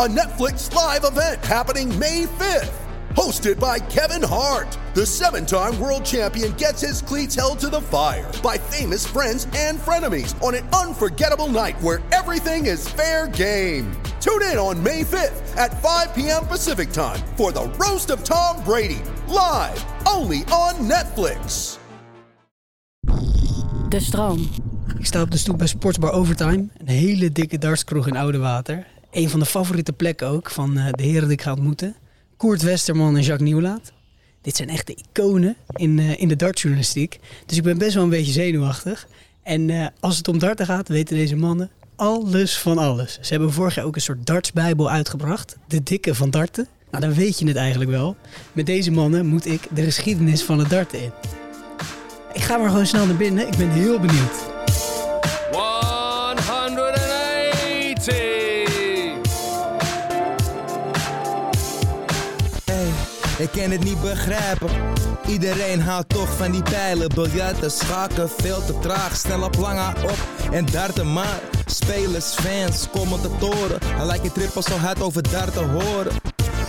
a Netflix live event happening May 5th. Hosted by Kevin Hart, the seven time world champion gets his cleats held to the fire by famous friends and frenemies on an unforgettable night where everything is fair game. Tune in on May 5th at 5 p.m. Pacific time for the Roast of Tom Brady, live only on Netflix. De stroom. Ik sta op de stoep bij Sportsbar Overtime. Een hele dikke dartskroeg in Oude Water. Een van de favoriete plekken ook van eh, de heren die ik ga ontmoeten. Koert Westerman en Jacques Nieuwlaat. Dit zijn echte iconen in, eh, in de dartjournalistiek. Dus ik ben best wel een beetje zenuwachtig. En eh, als het om darten gaat, weten deze mannen alles van alles. Ze hebben vorig jaar ook een soort dartsbijbel uitgebracht. De dikke van darten. Nou, dan weet je het eigenlijk wel. Met deze mannen moet ik de geschiedenis van het darten in. Ik ga maar gewoon snel naar binnen. Ik ben heel benieuwd. Ik kan het niet begrijpen. Iedereen houdt toch van die pijlen. Biljarten, schaken, veel te traag. Snel op lange op en darten maar. Spelers, fans, commentatoren. Hij lijkt je trippel zo hard over darten horen.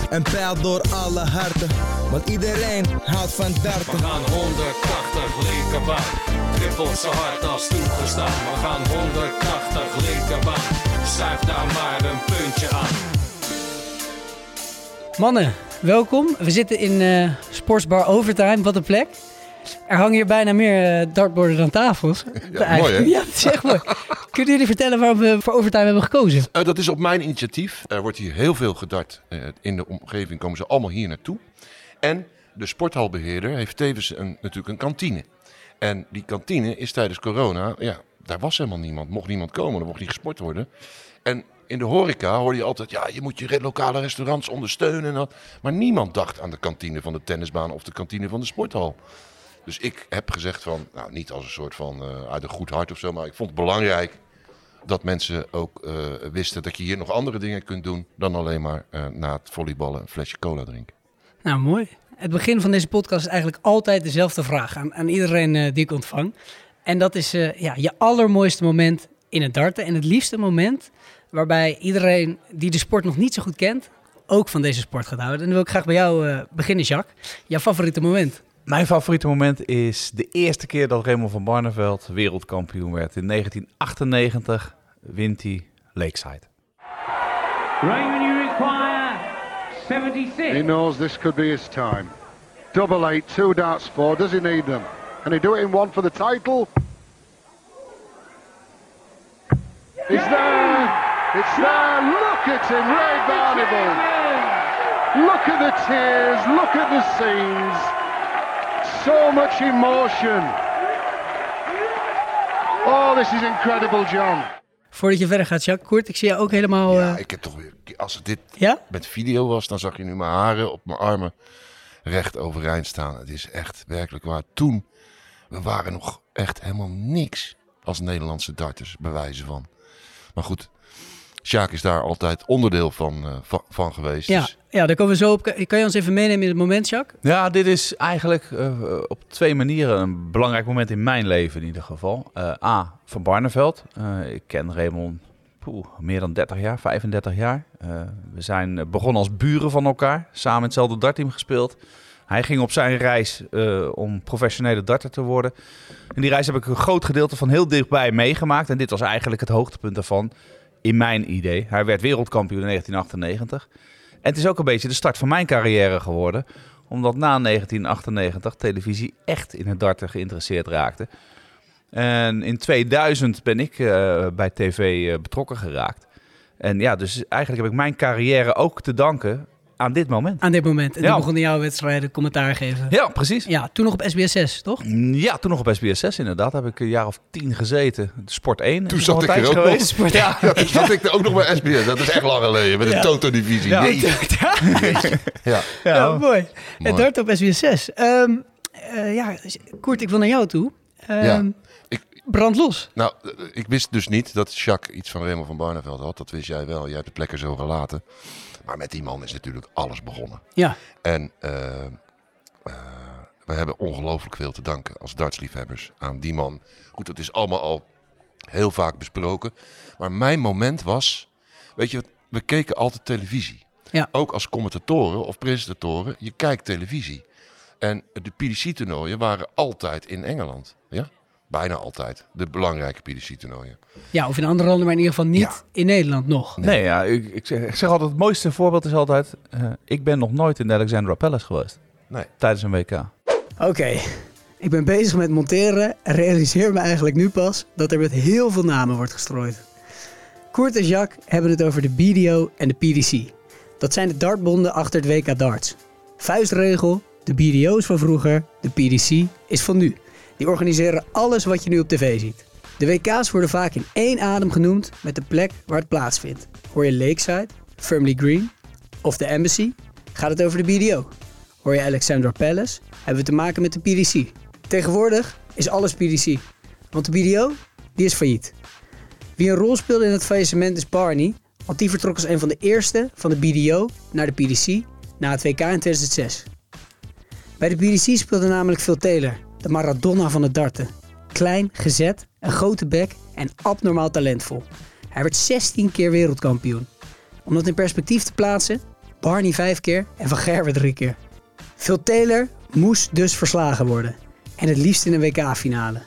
Een pijl door alle harten. Want iedereen houdt van darten. We gaan 180 linkerbaan. Trippelt zo hard als toegestaan. We gaan 180 linkerbaan. Zuig daar maar een puntje aan. Mannen, welkom. We zitten in eh Sportsbar Overtime. Wat een plek. Er hangen hier bijna meer eh, dartborden dan tafels. Ja, mooi, hè? Ja, dat is echt mooi. Kunnen jullie vertellen waarom we voor Overtime hebben gekozen? Eh, dat is op mijn initiatief. Er wordt hier heel veel gedart. In de omgeving komen ze allemaal hier naartoe. En de sporthalbeheerder heeft tevens een, natuurlijk een kantine. En die kantine is tijdens corona, ja, daar was helemaal niemand. Mocht niemand komen, er mocht niet gesport worden. En in de horeca hoorde je altijd, ja, je moet je lokale restaurants ondersteunen. En. Maar niemand dacht aan de kantine van de tennisbaan of de kantine van de sporthal. Dus ik heb gezegd van, nou niet als een soort van eh, uit een goed hart of zo, maar ik vond het belangrijk dat mensen ook eh, wisten dat je hier nog andere dingen kunt doen dan alleen maar eh, na het volleyballen een flesje cola drinken. Nou, mooi. Het begin van deze podcast is eigenlijk altijd dezelfde vraag aan, aan iedereen die ik ontvang. En dat is ja, je allermooiste moment in het darten. En het liefste moment waarbij iedereen die de sport nog niet zo goed kent, ook van deze sport gaat houden. En dan wil ik graag bij jou eh, beginnen, Jacques. Jouw favoriete moment? Mijn favoriete moment is de eerste keer dat Raymond van Barneveld wereldkampioen werd. In 1998 wint hij Lakeside. Raymond, you require 76. He knows this could be his time. Double eight, two darts four. Does he need them? Can he do it in one for the title? He's there. It's there. Look at him, Ray Barnable. Look at the tears. Look at the scenes. So much emotion. Oh, this is incredible, John. Voordat je verder gaat, Jacques, Koert, ik zie jou ook helemaal... Ja, eh, ik heb toch weer, als het dit ja? met video was, dan zag je nu mijn haren op mijn armen recht overeind staan. Het is echt werkelijk waar. Toen, we waren nog echt helemaal niks als Nederlandse darters, bij wijze van. Maar goed, Sjaak is daar altijd onderdeel van, eh, van, van geweest. Ja, Dus ja, daar komen we zo op. Kan je ons even meenemen in het moment, Jacques? Ja, dit is eigenlijk eh, op twee manieren een belangrijk moment in mijn leven in ieder geval. Eh, A, van Barneveld. Eh, ik ken Raymond poeh, meer dan 30 jaar, 35 jaar. Eh, we zijn begonnen als buren van elkaar, samen in hetzelfde dartteam gespeeld. Hij ging op zijn reis eh, om professionele darter te worden. En die reis heb ik een groot gedeelte van heel dichtbij meegemaakt. En dit was eigenlijk het hoogtepunt daarvan in mijn idee. Hij werd wereldkampioen in 1998. En het is ook een beetje de start van mijn carrière geworden. Omdat na 1998 televisie echt in het darten geïnteresseerd raakte. En in 2000 ben ik eh, bij tv eh, betrokken geraakt. En ja, dus eigenlijk heb ik mijn carrière ook te danken aan dit moment. Aan dit moment. En Ja. toen begonnen jouw wedstrijden commentaar geven. Ja, precies. Ja, toen nog op SBS 6, toch? Ja, toen nog op SBS 6 inderdaad. Heb ik een jaar of tien gezeten. Sport 1. Toen zat nog ik er ook nog. geweest. Sport, ja. Ja, toen zat ik er ook nog bij SBS. Dat is echt lang geleden. Met de Ja. Toto-divisie. Ja. Nee. Ja. Ja, mooi. En Mooi. dart op SBS 6. Ehm, eh, ja, Koert, ik wil naar jou toe. Ehm, Ja. Ik, Brand los. nou, eh, ik wist dus niet dat Jacques iets van Raymond van Barneveld had. Dat wist jij wel. Jij hebt de plek er zo gelaten. Maar met die man is natuurlijk alles begonnen. Ja. En eh, eh, we hebben ongelooflijk veel te danken als dartsliefhebbers aan die man. Goed, dat is allemaal al heel vaak besproken. Maar mijn moment was, weet je, we keken altijd televisie. Ja. Ook als commentatoren of presentatoren, je kijkt televisie. En de PDC-toernooien waren altijd in Engeland. Ja? Bijna altijd. De belangrijke PDC-toernooien. Ja, of in andere landen, maar in ieder geval niet in Nederland nog. Nee, ja, ik, ik, zeg, ik zeg altijd, het mooiste voorbeeld is altijd... eh, ik ben nog nooit in de Alexandra Palace geweest. Nee. Tijdens een WK. Oké, ik ben bezig met monteren en realiseer me eigenlijk nu pas dat er met heel veel namen wordt gestrooid. Koert en Jacques hebben het over de BDO en de PDC. Dat zijn de dartbonden achter het WK darts. Vuistregel, de BDO is van vroeger, de PDC is van nu. Die organiseren alles wat je nu op tv ziet. De WK's worden vaak in één adem genoemd met de plek waar het plaatsvindt. Hoor je Lakeside, Firmly Green of de Embassy, gaat het over de BDO. Hoor je Alexandra Palace, hebben we te maken met de PDC. Tegenwoordig is alles PDC, want de BDO die is failliet. Wie een rol speelde in het faillissement is Barney, want die vertrok als een van de eerste van de BDO naar de PDC na het WK in 2006. Bij de PDC speelde namelijk Phil Taylor, de Maradona van het darten. Klein, gezet, een grote bek en abnormaal talentvol. Hij werd 16 keer wereldkampioen. Om dat in perspectief te plaatsen, Barney vijf keer en Van Gerwen drie keer. Phil Taylor moest dus verslagen worden. En het liefst in een WK-finale.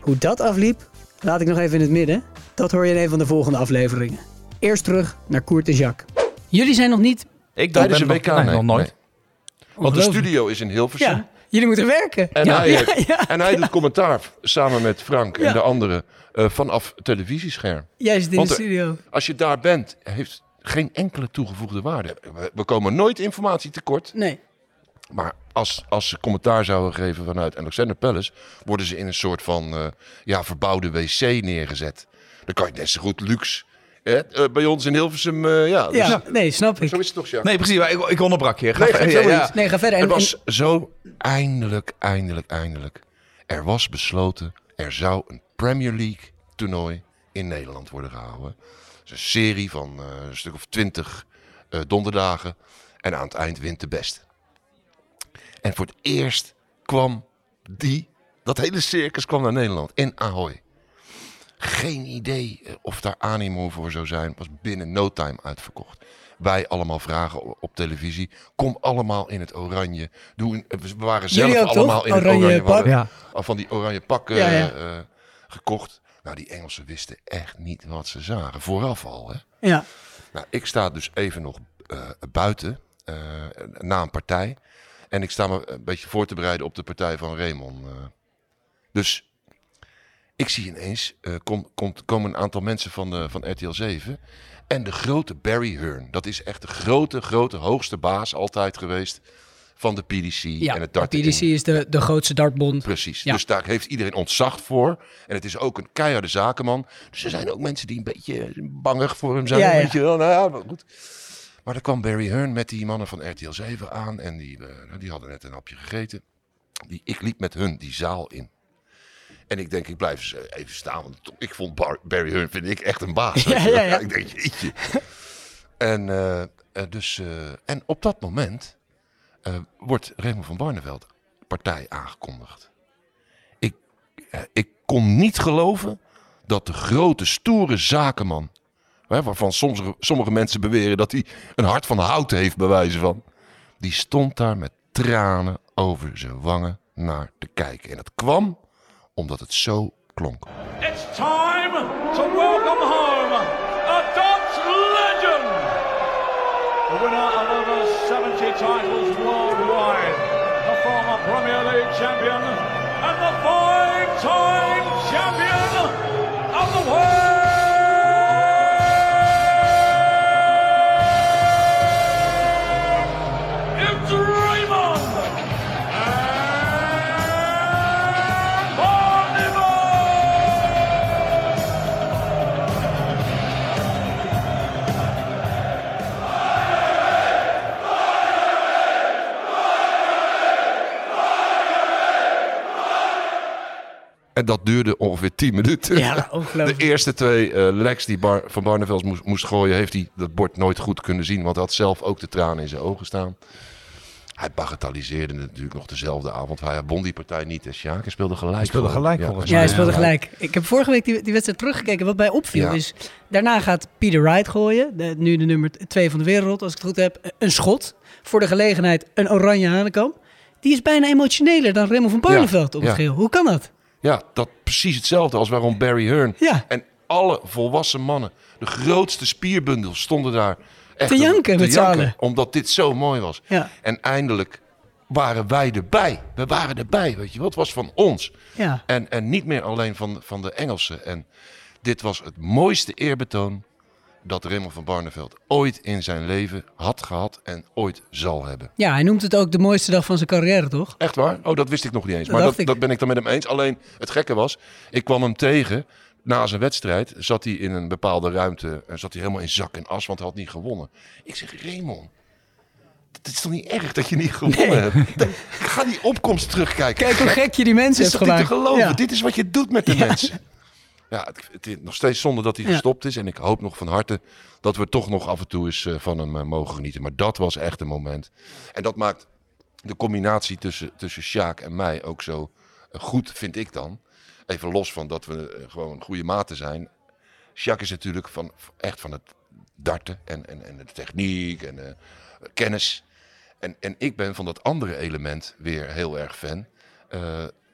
Hoe dat afliep, laat ik nog even in het midden. Dat hoor je in een van de volgende afleveringen. Eerst terug naar Koert en Jacques. Jullie zijn nog niet... Ik Tijdens ben een nog- WK nee, nog nooit. nee. Want de studio is in Hilversum. Ja, jullie moeten werken. En, ja, hij, ja, heeft- ja. en hij doet commentaar samen met Frank en de anderen eh, vanaf televisiescherm. Jij zit in de er- studio. Als je daar bent, heeft geen enkele toegevoegde waarde. We, we komen nooit informatie tekort. Nee. Maar als, als ze commentaar zouden geven vanuit Alexander Palace, worden ze in een soort van eh, ja, verbouwde wc neergezet. Dan kan je net zo goed luxe. Hè, eh, bij ons in Hilversum, eh, ja. dus- Ja, nee, snap ik. Zo is het toch, Jacques? Nee, precies. maar Ik, ik onderbrak je. Ga Nee, verder. Ja. Nee, ga verder. En, Het was zo eindelijk, eindelijk, eindelijk. Er was besloten, er zou een Premier League toernooi in Nederland worden gehouden. Dus een serie van eh, een stuk of twintig eh, donderdagen. En aan het eind wint de beste. En voor het eerst kwam die, dat hele circus kwam naar Nederland in Ahoy. Geen idee eh, of daar animo voor zou zijn. Was binnen no time uitverkocht. Wij allemaal vragen op televisie. Kom allemaal in het oranje. Doe een- we waren zelf ook, allemaal toch? in het Oranje oranje. We pak? Ja. al Van die oranje pakken Ja, ja. eh, gekocht. Nou, die Engelsen wisten echt niet wat ze zagen. Vooraf al, hè. ja. Nou, ik sta dus even nog eh, buiten eh, na een partij. En ik sta me een beetje voor te bereiden op de partij van Raymond. eh. Dus ik zie ineens, eh, kom, komt, komen een aantal mensen van, de, van RTL 7. En de grote Barry Hearn. Dat is echt de grote, grote, hoogste baas altijd geweest van de PDC. ja. en het de darten PDC is de, de grootste dartbond. Precies. Ja. Dus daar heeft iedereen ontzag voor. En het is ook een keiharde zakenman. Dus er zijn ook mensen die een beetje bangig voor hem zijn. Ja, ja. Weet je wel. Nou ja, maar goed. Maar dan kwam Barry Hearn met die mannen van RTL 7 aan. En die, eh, die hadden net een hapje gegeten. Die, ik liep met hun die zaal in. En ik denk, ik blijf eens eh, even staan. Want ik vond Bar- Barry Hearn vind ik echt een baas. Ja. Ik denk, jeetje. en, eh, eh, dus, en op dat moment wordt Raymond van Barneveld partij aangekondigd. Ik, ik kon niet geloven dat de grote, stoere zakenman... Hè, waarvan sommige, sommige mensen beweren dat hij een hart van hout heeft, bij wijze van... die stond daar met tranen over zijn wangen naar te kijken. En dat kwam omdat het zo klonk. It's time to welcome home a Dutch legend. The winner of over 70 titles worldwide. The former Premier League champion and the five-time champion of the world. En dat duurde ongeveer 10 minuten. Ja, De eerste twee eh legs die Bar Van Barneveld moest, moest gooien, heeft hij dat bord nooit goed kunnen zien. Want hij had zelf ook de tranen in zijn ogen staan. Hij bagatelliseerde natuurlijk nog dezelfde avond. Hij won die partij niet. En Sjaak speelde gelijk. Hij speelde gelijk, volgens Ja, hij mij. speelde gelijk. Ik heb vorige week die, die wedstrijd teruggekeken. Wat mij opviel Ja. is... Daarna gaat Peter Wright gooien. De, nu de nummer 2 van de wereld, als ik het goed heb. Een schot. Voor de gelegenheid een oranje hanenkam. Die is bijna emotioneler dan Raymond van Barneveld op het ja. geel. Hoe kan dat? Ja, dat precies hetzelfde als waarom Barry Hearn. Ja. En alle volwassen mannen, de grootste spierbundels, stonden daar echt Te janken met z'n allen. Omdat dit zo mooi was. Ja. En eindelijk waren wij erbij. We waren erbij, weet je wat was van ons. Ja. En, en niet meer alleen van, van de Engelsen. En dit was het mooiste eerbetoon dat Raymond van Barneveld ooit in zijn leven had gehad en ooit zal hebben. Ja, hij noemt het ook de mooiste dag van zijn carrière, toch? Echt waar? Oh, dat wist ik nog niet eens. Dat Maar dat, ik. dat ben ik dan met hem eens. Alleen het gekke was, ik kwam hem tegen na zijn wedstrijd. Zat hij in een bepaalde ruimte en zat hij helemaal in zak en as, want hij had niet gewonnen. Ik zeg, Raymond, het is toch niet erg dat je niet gewonnen hebt? Ik ga die opkomst terugkijken. Kijk hoe gek je die mensen hebt gemaakt. Dit is wat je doet met de Ja. mensen. Ja, het, het is nog steeds zonde dat hij Ja. gestopt is. En ik hoop nog van harte dat we toch nog af en toe eens eh, van hem eh, mogen genieten. Maar dat was echt een moment. En dat maakt de combinatie tussen, tussen Sjaak en mij ook zo eh, goed, vind ik dan. Even los van dat we gewoon goede maten zijn. Sjaak is natuurlijk van, echt van het darten en, en, en de techniek en kennis. En, en ik ben van dat andere element weer heel erg fan.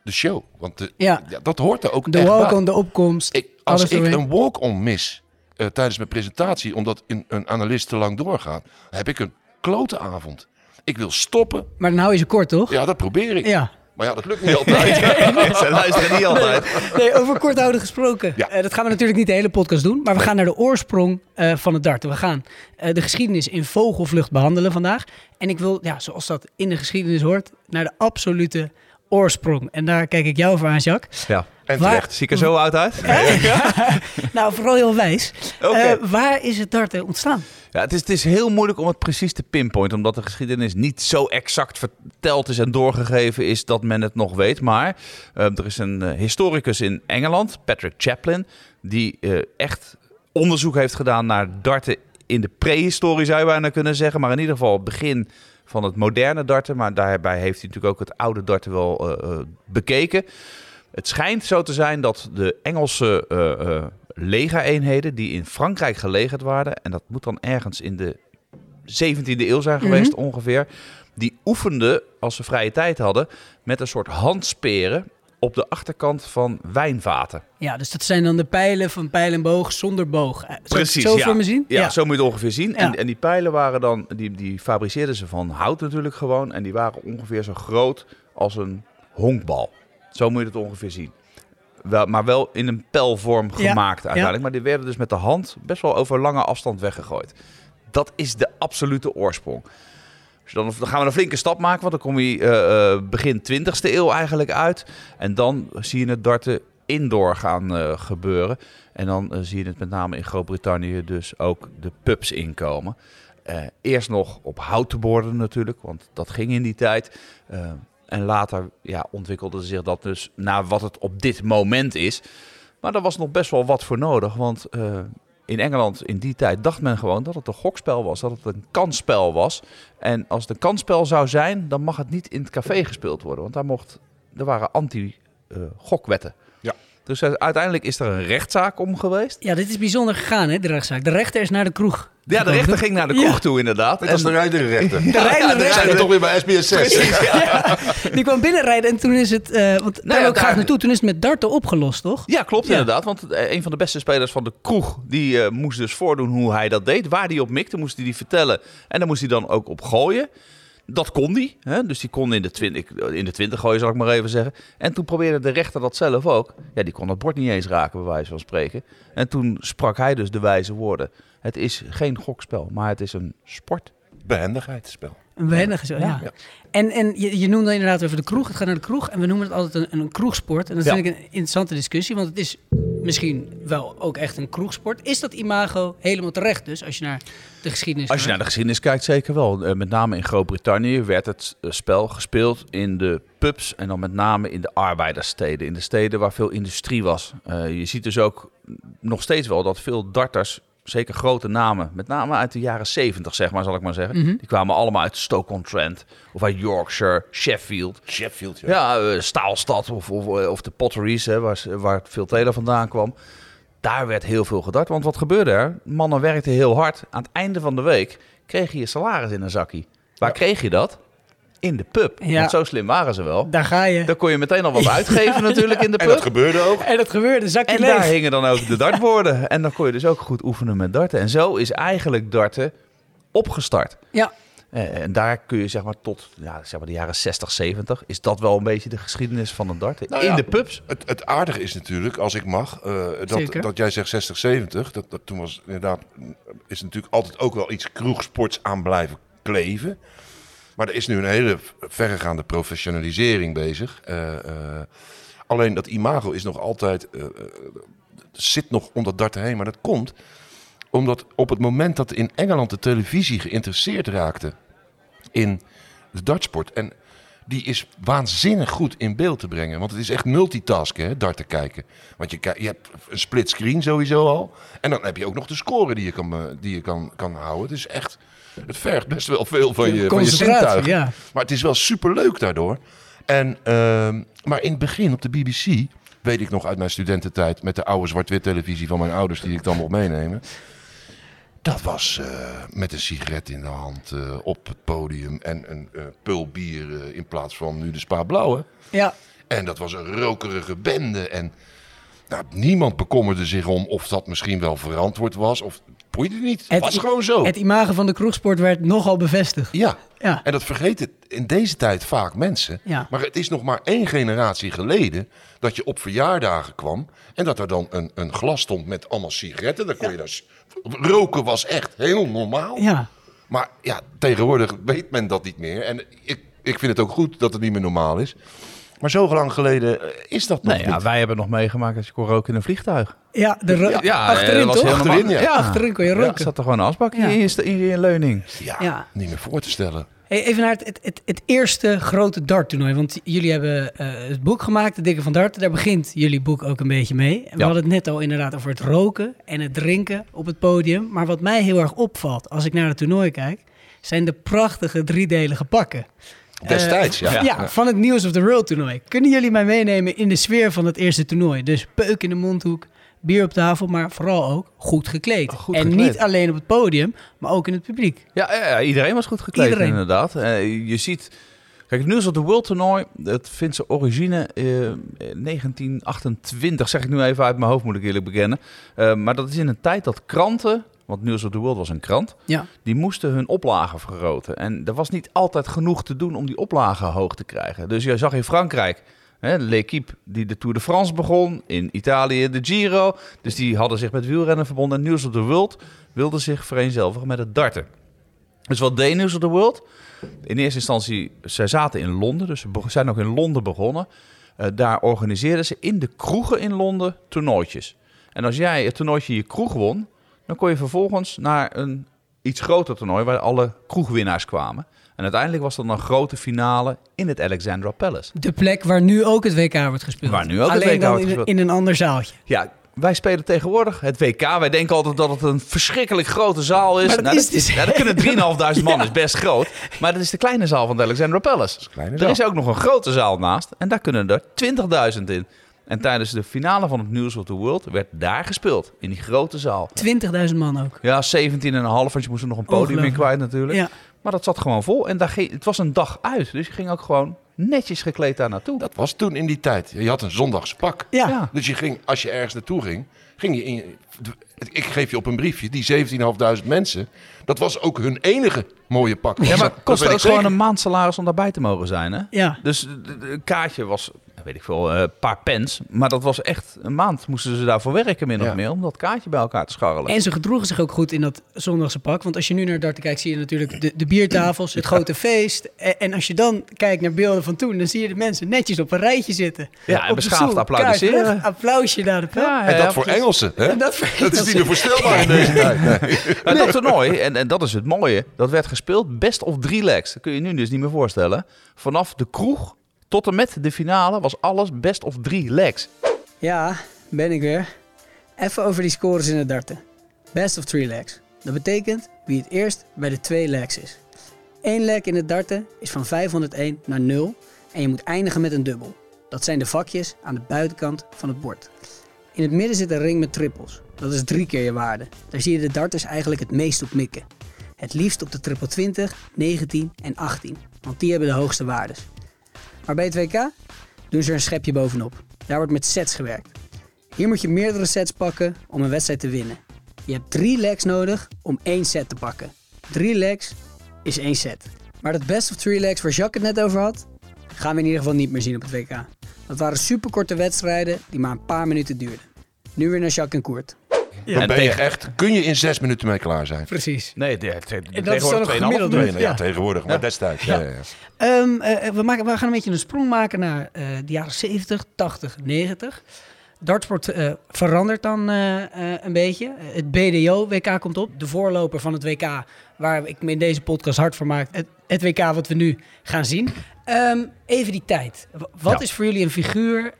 De show. Want de, Ja. dat hoort er ook De echt bij. walk-on, de opkomst. Ik, als alles ik doorheen. een walk-on mis eh, tijdens mijn presentatie, omdat een, een analist te lang doorgaat, heb ik een klote avond. Ik wil stoppen. Maar dan hou je ze kort, toch? Ja, dat probeer ik. Ja. Maar ja, dat lukt niet altijd. Ze luisteren niet altijd. Nee, over kort houden gesproken. Eh, dat gaan we natuurlijk niet de hele podcast doen. Maar we gaan naar de oorsprong eh, van het darten. We gaan eh, de geschiedenis in vogelvlucht behandelen vandaag. En ik wil, ja, zoals dat in de geschiedenis hoort, naar de absolute oorsprong. En daar kijk ik jou voor aan, Jacques. Ja. En Waar- terecht. Zie ik er zo oud uit? Nou, vooral heel wijs. Oké. Eh, waar is het darten ontstaan? Ja, het is, het is heel moeilijk om het precies te pinpointen, omdat de geschiedenis niet zo exact verteld is en doorgegeven is dat men het nog weet. Maar eh, er is een eh, historicus in Engeland, Patrick Chaplin, die eh, echt onderzoek heeft gedaan naar darten in de prehistorie, zou je bijna kunnen zeggen. Maar in ieder geval het begin van het moderne darten. Maar daarbij heeft hij natuurlijk ook het oude darten wel eh, eh, bekeken. Het schijnt zo te zijn dat de Engelse eh legereenheden die in Frankrijk gelegerd waren, en dat moet dan ergens in de 17e eeuw zijn geweest Mhm. ongeveer, die oefenden als ze vrije tijd hadden met een soort handsperen op de achterkant van wijnvaten. Ja, dus dat zijn dan de pijlen van pijl en boog zonder boog. Eh, Zou Precies, zo ja. voor me zien? Ja, zo moet je het ongeveer zien. Ja. En, en die pijlen waren dan, die, die fabriceerden ze van hout natuurlijk gewoon. En die waren ongeveer zo groot als een honkbal. Zo moet je het ongeveer zien. Wel, maar wel in een pijlvorm gemaakt uiteindelijk. Maar die werden dus met de hand best wel over lange afstand weggegooid. Dat is de absolute oorsprong. Dus dan, dan gaan we een flinke stap maken, want dan kom je eh, eh, begin 20e eeuw eigenlijk uit. En dan zie je het darten indoor gaan eh, gebeuren. En dan zie je het met name in Groot-Brittannië dus ook de pubs inkomen. Eerst nog op houten borden natuurlijk, want dat ging in die tijd. En later ja, ontwikkelde zich dat dus naar wat het op dit moment is. Maar daar was nog best wel wat voor nodig, want in Engeland in die tijd dacht men gewoon dat het een gokspel was, dat het een kansspel was. En als het een kansspel zou zijn, dan mag het niet in het café gespeeld worden, want daar mocht, er waren anti-gokwetten. Ja. Dus uh, uiteindelijk is er een rechtszaak om geweest. Ja, dit is bijzonder gegaan, hè, de rechtszaak. De rechter is naar de kroeg. Ja, de rechter ging naar de kroeg toe, inderdaad. Dat is de rijdende rechter. De Dan zijn we toch weer bij SBS 6. Precies, ja. Die kwam binnenrijden en toen is het... eh want daar ja, wil ik graag naartoe. Toen is het met darten opgelost, toch? Ja, klopt Ja. inderdaad. Want eh, een van de beste spelers van de kroeg, die eh, moest dus voordoen hoe hij dat deed. Waar hij op mikte, moest hij die vertellen. En daar moest hij dan ook op gooien. Dat kon hij. Hè? Dus die kon in de, twintig, in de 20 gooien, zal ik maar even zeggen. En toen probeerde de rechter dat zelf ook. Ja, die kon het bord niet eens raken, bij wijze van spreken. En toen sprak hij dus de wijze woorden. Het is geen gokspel, maar het is een sport. Behendigheidsspel. Een behendige zo, ja. Ja. En, en je, je noemde inderdaad over de kroeg. Het gaat naar de kroeg. En we noemen het altijd een, een kroegsport. En dat Ja. vind ik een interessante discussie. Want het is misschien wel ook echt een kroegsport. Is dat imago helemaal terecht dus, als je naar de geschiedenis Als je naar de geschiedenis kijkt, zeker wel. Eh, met name in Groot-Brittannië werd het eh, spel gespeeld in de pubs en dan met name in de arbeiderssteden. In de steden waar veel industrie was. Eh, je ziet dus ook nog steeds wel dat veel darters, zeker grote namen, met name uit de jaren 70 zeg maar, zal ik maar zeggen. Mhm. Die kwamen allemaal uit Stoke-on-Trent of uit Yorkshire, Sheffield. Sheffield, ja. Ja, eh, Staalstad of, of, of de Potteries, hè, waar, waar veel Taylor vandaan kwam. Daar werd heel veel gedart. Want wat gebeurde er? Mannen werkten heel hard. Aan het einde van de week kreeg je je salaris in een zakje. Waar kreeg je dat? In de pub. Ja. Want zo slim waren ze wel. Daar ga je. Dan kon je meteen al wat uitgeven natuurlijk in de En pub. dat gebeurde ook. En dat gebeurde, zakje En leeg. daar hingen dan ook de dartborden. En dan kon je dus ook goed oefenen met darten. En zo is eigenlijk darten opgestart. Ja. Eh, En daar kun je zeg maar tot ja, zeg maar de jaren 60, 70... is dat wel een beetje de geschiedenis van het darten. Nou in ja, de pubs. Het, het aardige is natuurlijk, als ik mag, eh, dat, Zeker. dat jij zegt 60, 70. Dat, dat toen was inderdaad, is natuurlijk altijd ook wel iets kroegsports aan blijven kleven. Maar er is nu een hele verregaande professionalisering bezig. Eh, eh, alleen dat imago is nog altijd, eh, zit nog om dat dart heen. Maar dat komt omdat op het moment dat in Engeland de televisie geïnteresseerd raakte in de dartsport. En die is waanzinnig goed in beeld te brengen. Want het is echt multitasken, hè, dart te kijken. Want je, je hebt een split screen sowieso al. En dan heb je ook nog de score die je kan, die je kan, kan houden. Het is echt... Het vergt best wel veel van je, van je zintuigen. ja. Maar het is wel superleuk daardoor. En, ehm, maar in het begin op de BBC... weet ik nog uit mijn studententijd... met de oude zwart-wit televisie van mijn ouders... die ik dan mocht meenemen... Dat was eh, met een sigaret in de hand eh, op het podium en een eh pul bier in plaats van nu de Spa Blauwe. Ja. En dat was een rokerige bende. En nou, niemand bekommerde zich om of dat misschien wel verantwoord was. Of boeide niet. Het was gewoon zo. Het imago van de kroegsport werd nogal bevestigd. Ja. Ja. En dat vergeten in deze tijd vaak mensen. Ja. Maar het is nog maar één generatie geleden dat je op verjaardagen kwam. En dat er dan een, een glas stond met allemaal sigaretten. Dan kon je daar... s- Roken was echt heel normaal. Ja. Maar ja, tegenwoordig weet men dat niet meer. En ik, ik vind het ook goed dat het niet meer normaal is. Maar zo lang geleden eh, is dat nog Nee, ja, wij hebben nog meegemaakt dat je kon roken in een vliegtuig. Ja, de ro- achterin dat toch? was heel normaal. Achterin, ja. Ja, achterin kon je Ja, roken. zat er gewoon een asbak Ja. in, je, in je leuning. Ja, Ja. niet meer voor te stellen. Hey, even naar het, het, het, het eerste grote darttoernooi. Want jullie hebben eh, het boek gemaakt, De Dikke van Darten. Daar begint jullie boek ook een beetje mee. En we Ja. hadden het net al inderdaad over het roken en het drinken op het podium. Maar wat mij heel erg opvalt als ik naar het toernooi kijk... zijn de prachtige driedelige pakken. Destijds, Eh, ja. ja. van het News of the World toernooi. Kunnen jullie mij meenemen in de sfeer van het eerste toernooi? Dus peuk in de mondhoek, bier op tafel, maar vooral ook goed gekleed. Goed en gekleed. niet alleen op het podium, maar ook in het publiek. Ja, ja, iedereen was goed gekleed Iedereen. inderdaad. Eh, je ziet... Kijk, het News of the World toernooi, dat vindt zijn origine eh, in 1928, zeg ik nu even uit mijn hoofd, moet ik eerlijk bekennen. Eh, maar dat is in een tijd dat kranten, want News of the World was een krant, Ja. die moesten hun oplagen vergroten. En er was niet altijd genoeg te doen om die oplagen hoog te krijgen. Dus je zag in Frankrijk, hè, L'Equipe die de Tour de France begon, in Italië de Giro. Dus die hadden zich met wielrennen verbonden. En News of the World wilde zich vereenzelvigen met het darten. Dus wat deed News of the World? In eerste instantie, zij zaten in Londen, dus ze zijn ook in Londen begonnen. Eh, daar organiseerden ze in de kroegen in Londen toernooitjes. En als jij het toernooitje in je kroeg won, dan kon je vervolgens naar een iets groter toernooi waar alle kroegwinnaars kwamen. En uiteindelijk was er dan een grote finale in het Alexandra Palace. De plek waar nu ook het WK wordt gespeeld. Waar nu ook het WK dan wordt in, gespeeld. in een ander zaaltje. Ja, wij spelen tegenwoordig het WK. Wij denken altijd dat het een verschrikkelijk grote zaal is. Maar dat nou, is dus- ja, dat kunnen 3.500 man, is best groot. Maar dat is de kleine zaal van de Alexandra Palace. kleine Er is ook nog een grote zaal naast. En daar kunnen er 20.000 in. En tijdens de finale van het News of the World werd daar gespeeld. In die grote zaal. 20.000 man ook. Ja, 17,5, want je moest er nog een podium in kwijt natuurlijk. Ja. Maar dat zat gewoon vol. En daar ging, het was een dag uit. Dus je ging ook gewoon netjes gekleed daar naartoe. Dat was toen in die tijd. Je had een zondagspak. Ja. Ja. Dus je ging, als je ergens naartoe ging, ging je in. je- Ik geef je op een briefje, die 17.500 mensen, dat was ook hun enige mooie pak. Ja, maar Dat het kostte ook gewoon een maand salaris om daarbij te mogen zijn. Hè? Ja. Dus een kaartje was weet ik veel, een paar pens. Maar dat was echt een maand moesten ze daarvoor werken, min of meer, om dat kaartje bij elkaar te scharrelen. En ze gedroegen zich ook goed in dat zondagse pak. Want als je nu naar darten kijkt, zie je natuurlijk de, de biertafels, het grote feest. En, en als je dan kijkt naar beelden van toen, dan zie je de mensen netjes op een rijtje zitten. Ja, en Op de beschaafd applaudisseren. Applausje naar de pijl. Ja, En dat ja, voor. Engelsen, hè? En dat voor Dat is niet meer voorstelbaar in deze tijd. Nee. En dat toernooi, en, en dat is het mooie, dat werd gespeeld best of drie legs. Dat kun je je nu dus niet meer voorstellen. Vanaf de kroeg tot en met de finale was alles best of drie legs. Ja, ben ik weer. Even over die scores in het darten. Best of three legs. Dat betekent wie het eerst bij de twee legs is. Eén leg in het darten is van 501 naar 0 en je moet eindigen met een dubbel. Dat zijn de vakjes aan de buitenkant van het bord. In het midden zit een ring met trippels. Dat is drie keer je waarde. Daar zie je de darters eigenlijk het meest op mikken. Het liefst op de triple 20, 19 en 18, want die hebben de hoogste waardes. Maar bij het WK doen ze er een schepje bovenop. Daar wordt met sets gewerkt. Hier moet je meerdere sets pakken om een wedstrijd te winnen. Je hebt drie legs nodig om één set te pakken. Drie legs is één set. Maar dat best of three legs waar Jacques het net over had, gaan we in ieder geval niet meer zien op het WK. Dat waren superkorte wedstrijden die maar een paar minuten duurden. Nu weer naar Jacques en Koert. Dan En ben je echt, kun je in zes minuten mee klaar zijn. Precies. Nee, de, de, de, En dat is dan Ja. ja, tegenwoordig, maar destijds. Ja. Ja, ja. Ehm, eh, we, maken, we gaan een beetje een sprong maken naar eh, de jaren 70, 80, 90. Dartsport eh, verandert dan eh, eh, een beetje. Het BDO-WK komt op. De voorloper van het WK, waar ik me in deze podcast hard voor maak. Het, het WK wat we nu gaan zien. Ehm, even die tijd. Wat Ja. is voor jullie een figuur?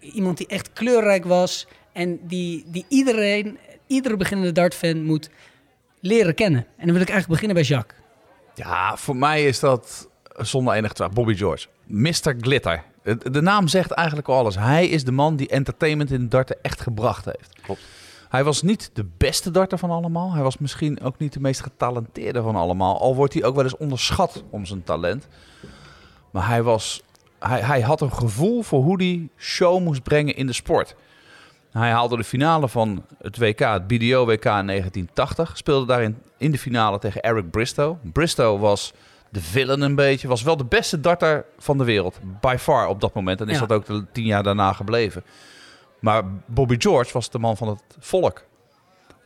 Iemand die echt kleurrijk was. En die, die iedereen, iedere beginnende dartfan moet leren kennen. En dan wil ik eigenlijk beginnen bij Jacques. Ja, voor mij is dat zonder enige twijfel Bobby George. Mr. Glitter. De, naam zegt eigenlijk al alles. Hij is de man die entertainment in de darten echt gebracht heeft. Klopt. Hij was niet de beste darter van allemaal. Hij was misschien ook niet de meest getalenteerde van allemaal. Al wordt hij ook wel eens onderschat om zijn talent. Maar hij, was, hij, hij had een gevoel voor hoe hij show moest brengen in de sport. Hij haalde de finale van het WK, het BDO-WK in 1980. Speelde daarin in de finale tegen Eric Bristow. Bristow was de villain een beetje. Was wel de beste darter van de wereld. By far op dat moment. En is Ja. dat ook de tien jaar daarna gebleven. Maar Bobby George was de man van het volk.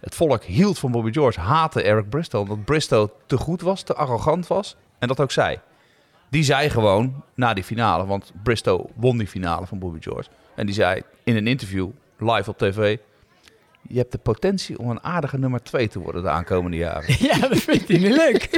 Het volk hield van Bobby George, haatte Eric Bristow. Omdat Bristow te goed was, te arrogant was. En dat ook zij. Die zei gewoon na die finale, want Bristow won die finale van Bobby George. En die zei in een interview, live op tv... Je hebt de potentie om een aardige nummer 2 te worden de aankomende jaren. Ja, dat vindt hij niet leuk.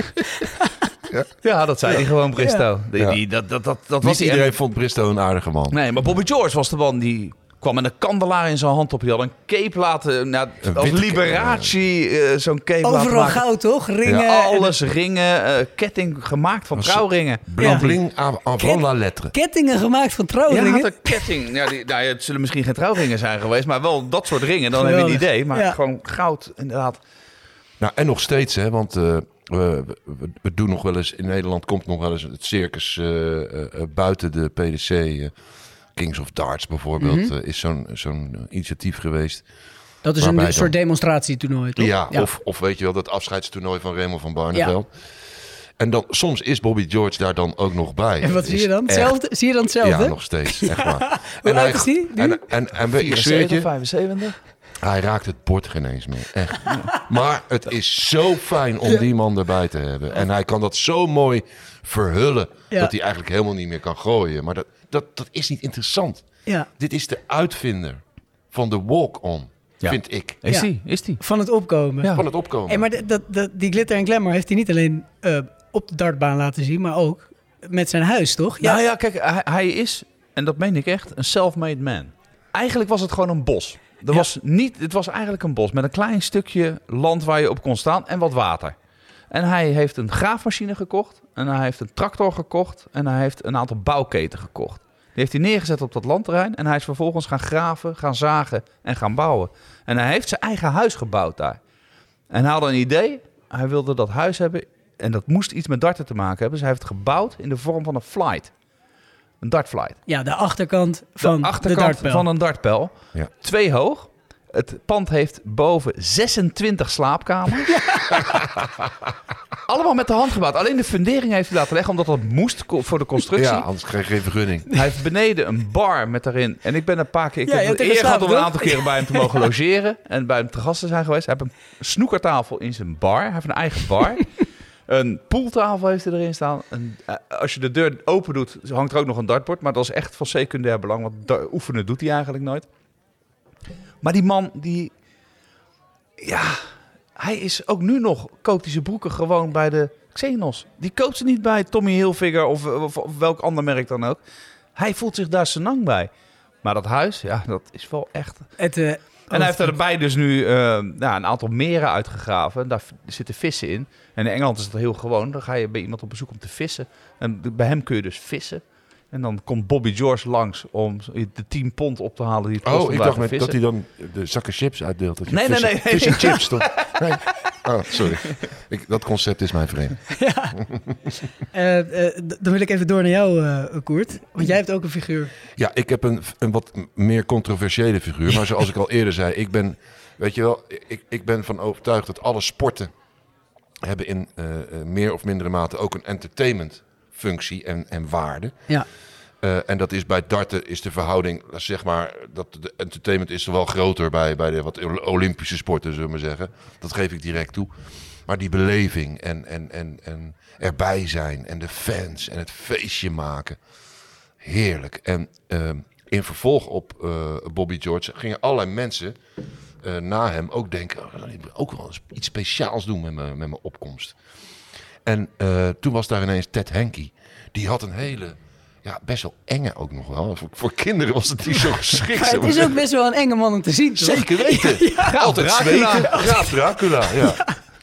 Ja, dat zei hij gewoon, Bristow. Die, Ja. die, dat, dat, dat, dat Niet was die iedereen vond Bristow een aardige man. Nee, maar Bobby George was de man die kwam met een kandelaar in zijn hand op. Die had een cape laten, nou, Een als Liberace eh, zo'n cape laten Overal maken. goud, toch? Ringen. Ja, en- alles, ringen, eh, ketting gemaakt van trouwringen. Bling Ja. avant avant la lettre. Kettingen gemaakt van Ja, trouwringen. had een ketting. Ja, die, nou, ja, het zullen misschien geen trouwringen zijn geweest, maar wel dat soort ringen. Dan heb je een idee. Maar Ja. gewoon goud, inderdaad. Nou, en nog steeds, hè, want eh, we, we, we doen nog wel eens, in Nederland komt nog wel eens het circus eh, eh, eh, buiten de PDC. Kings of Darts bijvoorbeeld, Mhm. eh, is zo'n zo'n initiatief geweest. Dat is een soort demonstratietoernooi, toch? Ja, Of, of weet je wel, dat afscheidstoernooi van Raymond van Barneveld. En dan, soms is Bobby George daar dan ook nog bij. En wat zie je dan? Hetzelfde? Zie je dan hetzelfde? Ja, nog steeds. Echt waar. Hoe hij- oud is die nu? En, en, en, ik zweer het je, 75. hij raakt het bord geen eens meer. Echt. Maar het is zo fijn om die man erbij te hebben. En hij kan dat zo mooi verhullen. Ja. Dat hij eigenlijk helemaal niet meer kan gooien. Maar dat, dat, dat is niet interessant. Ja. Dit is de uitvinder van de walk-on, Ja. vind ik. Is Ja. die? Is die? Van het opkomen. Ja. Van het opkomen. Hey, maar dat, dat, dat- die glitter en glamour heeft hij niet alleen eh, op de dartbaan laten zien, maar ook met zijn huis, toch? Ja. Nou ja, kijk, hij, hij is, en dat meen ik echt, een self-made man. Eigenlijk was het gewoon een bos. Er Ja. was niet, het was eigenlijk een bos met een klein stukje land waar je op kon staan en wat water. En hij heeft een graafmachine gekocht. En hij heeft een tractor gekocht. En hij heeft een aantal bouwketen gekocht. Die heeft hij neergezet op dat landterrein. En hij is vervolgens gaan graven, gaan zagen en gaan bouwen. En hij heeft zijn eigen huis gebouwd daar. En hij had een idee. Hij wilde dat huis hebben. En dat moest iets met darten te maken hebben. Dus hij heeft het gebouwd in de vorm van een flight. Een dartflight. Ja, de achterkant van de de achterkant dartpijl. van een dartpijl. Ja. Twee hoog. Het pand heeft boven 26 slaapkamers. Allemaal met de hand gebouwd. Alleen de fundering heeft hij laten leggen, omdat dat moest voor de constructie. Ja, anders krijg je geen vergunning. Hij heeft beneden een bar met daarin. En ik ben een paar keer. Ik Ja, heb er eer gehad om een aantal keren bij hem te mogen logeren. En bij hem te gast te zijn geweest. Hij heeft een snoekertafel in zijn bar. Hij heeft een eigen bar. een pooltafel heeft hij erin staan. En, eh, als je de deur open doet, hangt er ook nog een dartbord. Maar dat is echt van secundair belang. Want oefenen doet hij eigenlijk nooit. Maar die man, die. Ja, hij is ook nu nog. Koopt hij zijn broeken gewoon bij de Xenos. Die koopt ze niet bij Tommy Hilfiger of, of, of welk ander merk dan ook. Hij voelt zich daar senang bij. Maar dat huis, ja, dat is wel echt. Het, eh, En hij heeft erbij dus nu ja, een aantal meren uitgegraven. Daar zitten vissen in. En in Engeland is het heel gewoon. Dan ga je bij iemand op bezoek om te vissen. En bij hem kun je dus vissen. En dan komt Bobby George langs om de 10 pond op te halen die het kost Oh, ik dacht met, dat hij dan de zakken chips uitdeelt. Dat Nee, nee, nee. Chips, toch? Nee. Oh, sorry. Ik, dat concept is mij vreemd. eh, eh, d- dan wil ik even door naar jou, eh, Koert. Want jij hebt ook een figuur. Ja, ik heb een, een wat meer controversiële figuur. Maar zoals ik al eerder zei, ik ben, weet je wel, ik, ik ben van overtuigd dat alle sporten hebben in eh, eh, meer of mindere mate ook een entertainment functie en, en waarde. Ja. Eh, en dat is bij darten is de verhouding, zeg maar, dat de entertainment is er wel groter bij, bij de wat Olympische sporten, zullen we maar zeggen. Dat geef ik direct toe. Maar die beleving en, en, en, en erbij zijn en de fans en het feestje maken. Heerlijk. En ehm, in vervolg op eh, Bobby George gingen allerlei mensen eh, na hem ook denken... Oh, ik wil ook wel eens iets speciaals doen met mijn, met mijn opkomst. En eh, toen was daar ineens Ted Henke. Die had een hele, ja, best wel enge ook nog wel. Voor, voor kinderen was het niet zo geschikt. Maar het is ook best wel een enge man om te zien, toch? Zeker weten. Altijd Dracula. zweten. Graaf Dracula, ja.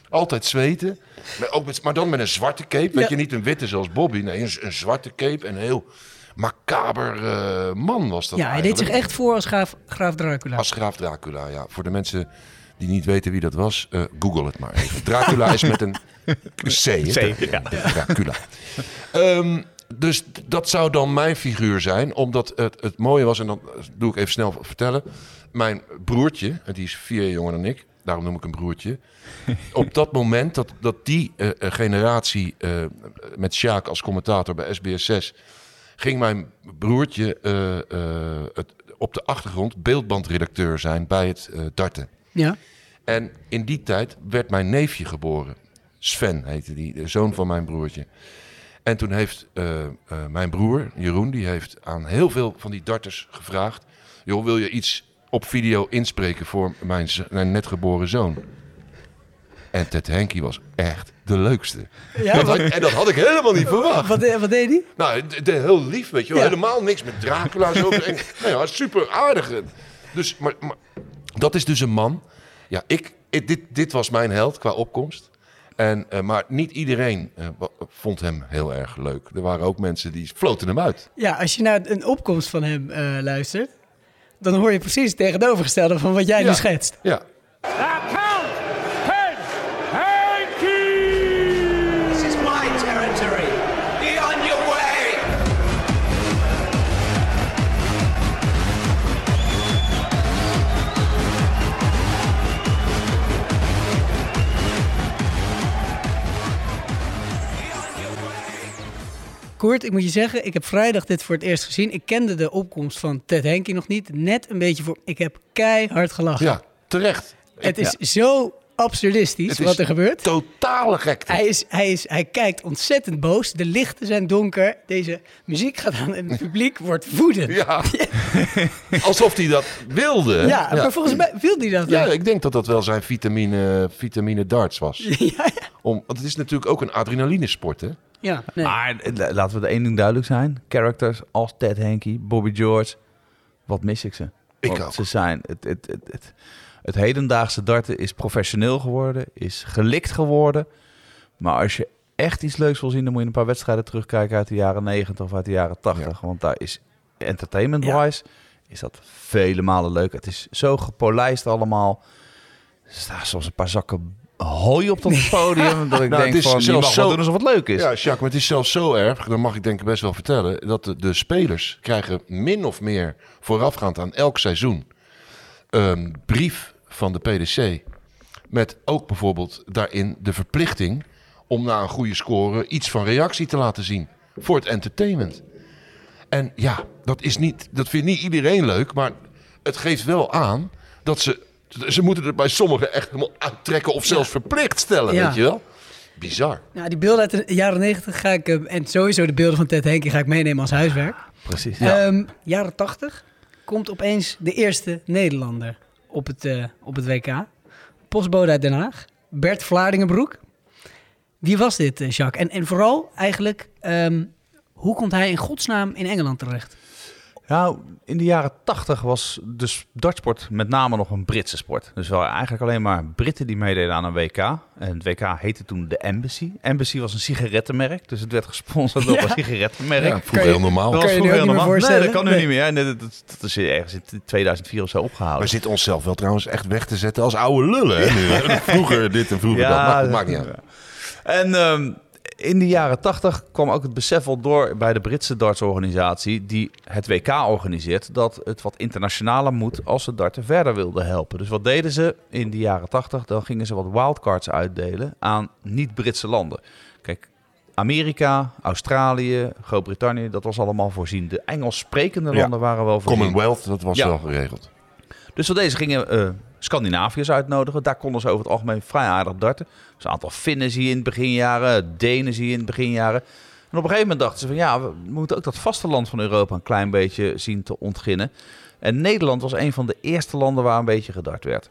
Altijd zweten. Maar, ook met, maar dan met een zwarte cape. Weet Ja. je, niet een witte zoals Bobby. Nee, een, een zwarte cape. En een heel macaber eh, man was dat Ja, hij deed zich echt voor als graaf, graaf Dracula. Als graaf Dracula, ja. Voor de mensen die niet weten wie dat was, eh, google het maar even. Dracula is met een C. ja. Dracula. Ehm, dus dat zou dan mijn figuur zijn. Omdat het, het mooie was, en dat doe ik even snel vertellen. Mijn broertje, die is vier jaar jonger dan ik. Daarom noem ik hem broertje. Op dat moment dat, dat die eh, eh, generatie met Sjaak als commentator bij SBS 6... ging mijn broertje het, op de achtergrond beeldbandredacteur zijn bij het darten. Ja. En in die tijd werd mijn neefje geboren. Sven heette die, de zoon van mijn broertje. En toen heeft eh, eh, mijn broer, Jeroen, die heeft aan heel veel van die darters gevraagd... joh, wil je iets op video inspreken voor mijn, mijn net geboren zoon? En Ted Henke was echt de leukste. Ja, dat wat- had- en dat had ik helemaal niet verwacht. Wat, wat deed hij? Nou, de, de- heel lief, weet je wel. Ja. Helemaal niks met Dracula. Zo. En, nou ja, super aardig. Dus, maar, maar dat is dus een man. Ja, ik, ik- dit, dit was mijn held qua opkomst. En, eh, maar niet iedereen eh, vond hem heel erg leuk. Er waren ook mensen die floten hem uit. Ja, als je naar een opkomst van hem eh, luistert, dan hoor je precies het tegenovergestelde van wat jij nu Ja. schetst. Ja. Koert, ik moet je zeggen, ik heb vrijdag dit voor het eerst gezien. Ik kende de opkomst van Ted Henke nog niet. Net een beetje voor... Ik heb keihard gelachen. Ja, terecht. Het is Ja. zo absurdistisch Het is wat er gebeurt. Totale gekte. Hij, is, hij, is, hij kijkt ontzettend boos. De lichten zijn donker. Deze muziek gaat aan en het publiek wordt woedend. Ja. Alsof hij dat wilde. Ja, maar volgens mij wilde hij dat Ja, wel. ik denk dat dat wel zijn vitamine, vitamine darts was. Om, want het is natuurlijk ook een adrenalinesport, hè? Ja, nee. Maar eh, laten we er één ding duidelijk zijn. Characters als Ted Henke, Bobby George. Wat mis ik ze? Ik Want ook. Ze zijn... Het, het, het, het, het hedendaagse darten is professioneel geworden. Is gelikt geworden. Maar als je echt iets leuks wil zien... dan moet je een paar wedstrijden terugkijken uit de jaren 90 of uit de jaren 80. Want daar is entertainment-wise... is dat vele malen leuk. Het is zo gepolijst allemaal. Er staan soms een paar zakken hooi op dat podium. dat ik Nou, denk het is van, zelfs mag zo- doen alsof het leuk is. Ja, Jacques, maar het is zelfs zo erg, dan mag ik denk ik best wel vertellen, dat de, de spelers krijgen min of meer voorafgaand aan elk seizoen ehm, brief van de PDC. Met ook bijvoorbeeld daarin de verplichting om na een goede score iets van reactie te laten zien. Voor het entertainment. En ja, dat, is niet, dat vindt niet iedereen leuk, maar het geeft wel aan dat ze. Ze moeten het bij sommigen echt helemaal uittrekken of zelfs verplicht stellen, Ja. weet je wel? Bizar. Nou, die beelden uit de jaren 90 ga ik, eh, en sowieso de beelden van Ted Henke ga ik meenemen als huiswerk. Precies. Ehm, jaren 80 komt opeens de eerste Nederlander op het, eh, op het WK. Postbode uit Den Haag, Bert Vlaardingenbroek. Wie was dit, eh, Jacques? En, en vooral eigenlijk, ehm, hoe komt hij in godsnaam in Engeland terecht? Nou, in de jaren tachtig was de dartsport met name nog een Britse sport. Dus wel eigenlijk alleen maar Britten die meededen aan een WK. En het WK heette toen de Embassy. Embassy was een sigarettenmerk, dus het werd gesponsord door Ja. een sigarettenmerk. Ja, vroeger heel normaal. Dat was vroeger heel meer normaal. Nee, dat kan nu Nee. niet meer. Nee, dat, dat, dat is ergens in 2004 of zo opgehouden. We zitten onszelf wel trouwens echt weg te zetten als oude lullen. Hè, nu, hè? Vroeger dit en vroeger dat. Maar, maakt niet uit. En ehm, in de jaren tachtig kwam ook het besef wel door bij de Britse dartsorganisatie, die het WK organiseert, dat het wat internationaler moet als ze darten verder wilden helpen. Dus wat deden ze in de jaren tachtig? Dan gingen ze wat wildcards uitdelen aan niet-Britse landen. Kijk, Amerika, Australië, Groot-Brittannië, dat was allemaal voorzien. De Engels sprekende Ja. landen waren wel voorzien. Commonwealth, dat was wel geregeld. Dus wat deze gingen eh Scandinaviërs uitnodigen. Daar konden ze over het algemeen vrij aardig darten. Dus een aantal Finnen zie je in het beginjaren, Denen zie je in het beginjaren. En op een gegeven moment dachten ze van ja, we moeten ook dat vasteland van Europa een klein beetje zien te ontginnen. En Nederland was een van de eerste landen waar een beetje gedart werd.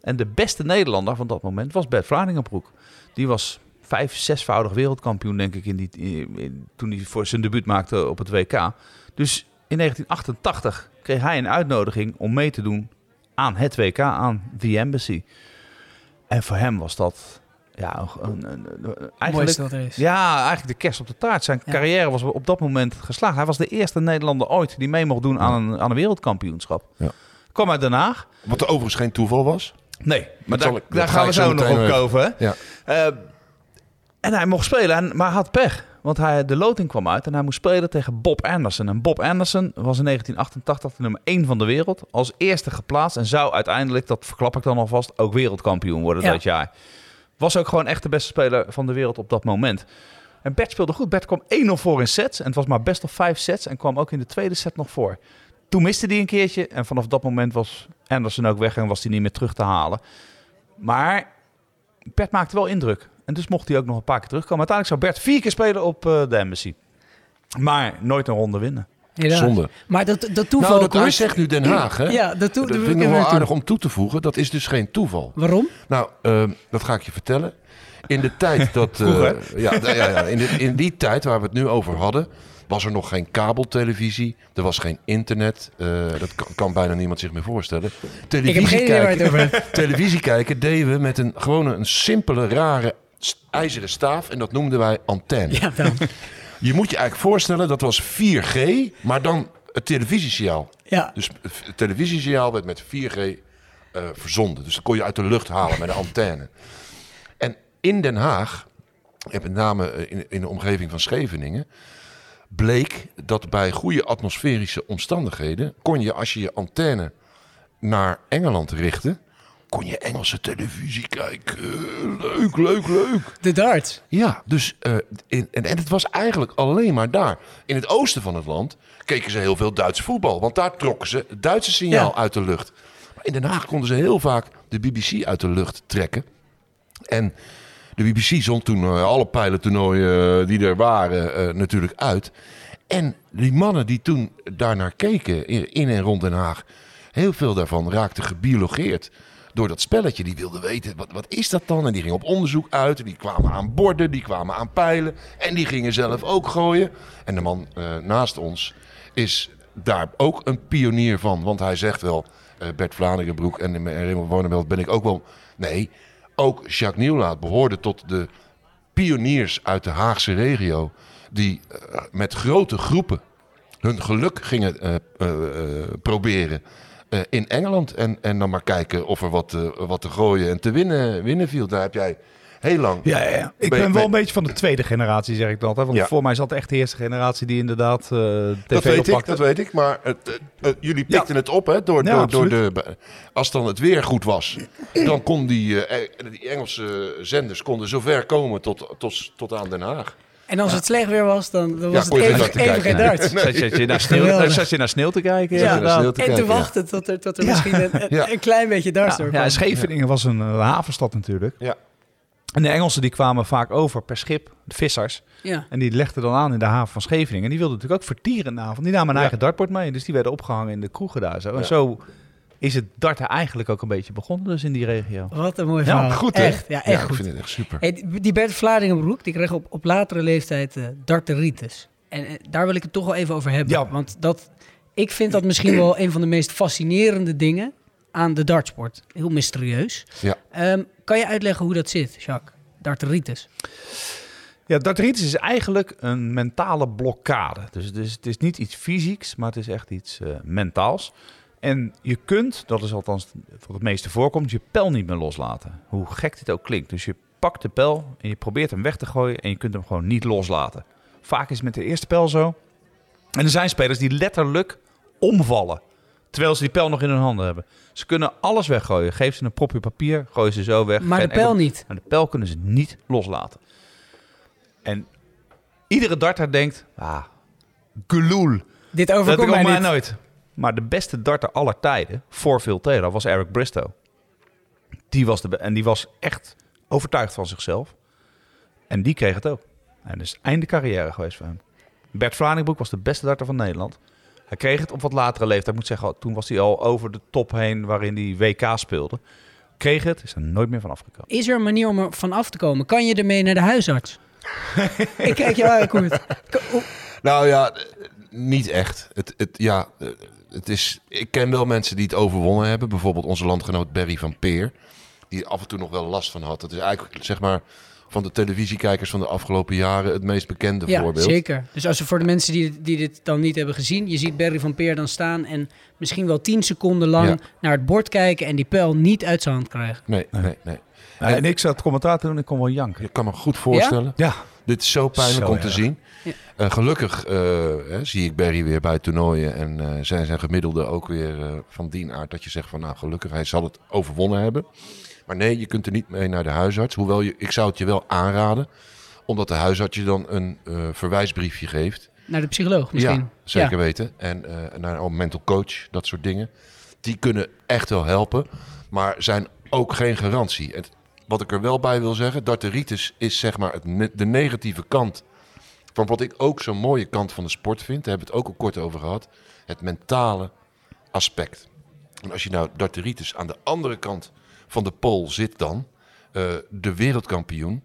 En de beste Nederlander van dat moment was Bert Vlaardingenbroek. Die was vijf, zesvoudig wereldkampioen, denk ik, in die, toen hij voor zijn debuut maakte op het WK. Dus in 1988 kreeg hij een uitnodiging om mee te doen aan het WK, aan The Embassy. En voor hem was dat ja, een, een, een- een- eigenlijk, er is. Ja, eigenlijk de kerst op de taart. Zijn carrière was op dat moment geslaagd. Hij was de eerste Nederlander ooit die mee mocht doen aan een, aan een wereldkampioenschap. Ja. Kwam uit Den Haag. Wat overigens geen toeval was. Nee, maar Dat daar, ik- daar dat ga gaan we zo nog op komen. Ja. Eh, en hij mocht spelen, en, maar hij had pech. Want hij, de loting kwam uit en hij moest spelen tegen Bob Anderson. En Bob Anderson was in 1988 de nummer 1 van de wereld. Als eerste geplaatst en zou uiteindelijk, dat verklap ik dan alvast, ook wereldkampioen worden Ja. dat jaar. Was ook gewoon echt de beste speler van de wereld op dat moment. En Bert speelde goed. Bert kwam 1-0 voor in sets. En het was maar best of vijf sets. En kwam ook in de tweede set nog voor. Toen miste hij een keertje. En vanaf dat moment was Anderson ook weg en was hij niet meer terug te halen. Maar Bert maakte wel indruk. En dus mocht hij ook nog een paar keer terugkomen. Uiteindelijk zou Bert vier keer spelen op eh, de Embassy. Maar nooit een ronde winnen. Helaas. Zonde. Maar dat, dat toeval... Nou, dat, zegt nu Den Haag, hè? Ja, dat, toe, dat vind ik nog wel aardig om toe te voegen. Dat is dus geen toeval. Waarom? Nou, ehm, dat ga ik je vertellen. In de tijd dat... eh, ja, ja, ja, in, de- in die tijd waar we het nu over hadden... was er nog geen kabeltelevisie. Er was geen internet. eh, dat kan, kan bijna niemand zich meer voorstellen. Televisie geen idee waar je het over kijken, televisie kijken deden we met een, gewoon een simpele, rare ijzeren staaf. En dat noemden wij antenne. Ja, dan. Je moet je eigenlijk voorstellen, dat was 4G, maar dan het televisiesignaal. Ja. Dus het televisiesignaal werd met 4G eh, verzonden. Dus dat kon je uit de lucht halen met een antenne. En in Den Haag, en met name eh, in, in de omgeving van Scheveningen, bleek dat bij goede atmosferische omstandigheden kon je, als je je antenne naar Engeland richtte, kon je Engelse televisie kijken. Leuk, leuk, leuk. De darts. Ja, dus in, en, en het was eigenlijk alleen maar daar. In het oosten van het land keken ze heel veel Duits voetbal. Want daar trokken ze het Duitse signaal Ja. uit de lucht. Maar in Den Haag konden ze heel vaak de BBC uit de lucht trekken. En de BBC zond toen eh, alle pijlentoernooien eh, die er waren natuurlijk uit. En die mannen die toen daarnaar keken in, in en rond Den Haag... heel veel daarvan raakten gebiologeerd door dat spelletje. Die wilden weten, wat, wat is dat dan? En die gingen op onderzoek uit. En die kwamen aan borden, die kwamen aan pijlen. En die gingen zelf ook gooien. En de man eh, naast ons is daar ook een pionier van. Want hij zegt wel, eh, Bert Vlaanderen-Broek en Raymond Warneveld ben ik ook wel... Nee, ook Jacques Nieuwlaat behoorde tot de pioniers uit de Haagse regio... die eh, met grote groepen hun geluk gingen proberen eh, in Engeland. En, en dan maar kijken of er wat, eh, wat te gooien en te winnen, winnen viel. Daar heb jij heel lang. Ja, ja, ja. Ik Ben- ben wel een beetje van de tweede generatie, zeg ik dan altijd. Want Ja. voor mij dat echt de eerste generatie die inderdaad eh tv Dat weet ik, dat weet ik. Maar het, jullie pikten het op, hè? Door, door, door de, als dan het weer goed was, dan kon die, die Engelse zenders konden zover komen tot, tot, tot aan Den Haag. En als het slecht weer was, dan, dan was het even, geen darts. Nee. Zat je, je naar sneeuw, zat je naar sneeuw te kijken? Ja, inderdaad. sneeuw te en te kijken, wachten tot er, tot er misschien een, een- Ja. een klein beetje darts Ja, door ja. Scheveningen was een eh, havenstad natuurlijk. Ja. En de Engelsen die kwamen vaak over per schip, de vissers. Ja. En die legden dan aan in de haven van Scheveningen. En die wilden natuurlijk ook vertieren in de avond. Die namen een Ja. eigen dartbord mee. Dus die werden opgehangen in de kroegen daar zo. En zo is het darten eigenlijk ook een beetje begonnen dus in die regio. Wat een mooi Ja, verhaal. Goed, hè? Echt, ja, echt ik goed. vind het echt super. Hey, die Bert Vladingenbroek, die kreeg op, op latere leeftijd eh darteritis. En eh, daar wil ik het toch wel even over hebben. Ja. Want dat, ik vind dat misschien wel een van de meest fascinerende dingen aan de dartsport. Heel mysterieus. Ja. Ehm, kan je uitleggen hoe dat zit, Jacques? Darteritis. Ja, darteritis is eigenlijk een mentale blokkade. Dus, dus het is niet iets fysieks, maar het is echt iets eh, mentaals. En je kunt, dat is althans wat het meeste voorkomt, je pijl niet meer loslaten. Hoe gek dit ook klinkt. Dus je pakt de pijl en je probeert hem weg te gooien en je kunt hem gewoon niet loslaten. Vaak is het met de eerste pijl zo. En er zijn spelers die letterlijk omvallen. Terwijl ze die pijl nog in hun handen hebben. Ze kunnen alles weggooien. Geef ze een propje papier, gooi ze zo weg. Maar de pijl enkel- niet. Maar de pijl kunnen ze niet loslaten. En iedere darter denkt, ah, geloel. Dit overkomt komt mij nooit. Maar de beste darter aller tijden, voor veel Taylor, was Eric Bristow. Die was de en die was echt overtuigd van zichzelf. En die kreeg het ook. En dus einde carrière geweest voor hem. Bert Vlaardingbroek was de beste darter van Nederland. Hij kreeg het op wat latere leeftijd. Ik moet zeggen, toen was hij al over de top heen waarin hij WK speelde. Kreeg het, is er nooit meer van afgekomen. Is er een manier om er van af te komen? Kan je ermee naar de huisarts? ik kijk jou aan, Koert. Nou ja, niet echt. Het, het, ja, eh, het is, ik ken wel mensen die het overwonnen hebben. Bijvoorbeeld onze landgenoot Barry van Peer. Die af en toe nog wel last van had. Dat is eigenlijk, zeg maar, van de televisiekijkers van de afgelopen jaren het meest bekende Ja, voorbeeld. zeker. Dus als we voor de mensen die, die dit dan niet hebben gezien... je ziet Barry van Peer dan staan en misschien wel tien seconden lang... Ja. naar het bord kijken en die pijl niet uit zijn hand krijgen. Nee, nee, nee. en ik zat commentaar te doen, ik kon wel janken. Je kan me goed voorstellen. Ja? Dit is zo pijnlijk Zo om te erg. zien. Ja. Eh, gelukkig eh, hè, zie ik Barry weer bij toernooien. En eh, zijn zijn gemiddelde ook weer eh, van die aard dat je zegt van nou gelukkig, hij zal het overwonnen hebben. Maar nee, je kunt er niet mee naar de huisarts. Hoewel je, ik zou het je wel aanraden. Omdat de huisarts je dan een eh, verwijsbriefje geeft. Naar de psycholoog misschien. Ja, zeker Ja. weten. En eh, naar een mental coach, dat soort dingen. Die kunnen echt wel helpen, maar zijn ook geen garantie. Het, wat ik er wel bij wil zeggen, darteritis is zeg maar het, de negatieve kant van wat ik ook zo'n mooie kant van de sport vind. Daar hebben we het ook al kort over gehad. Het mentale aspect. En als je nou darteritis aan de andere kant van de pool zit dan, eh, de wereldkampioen,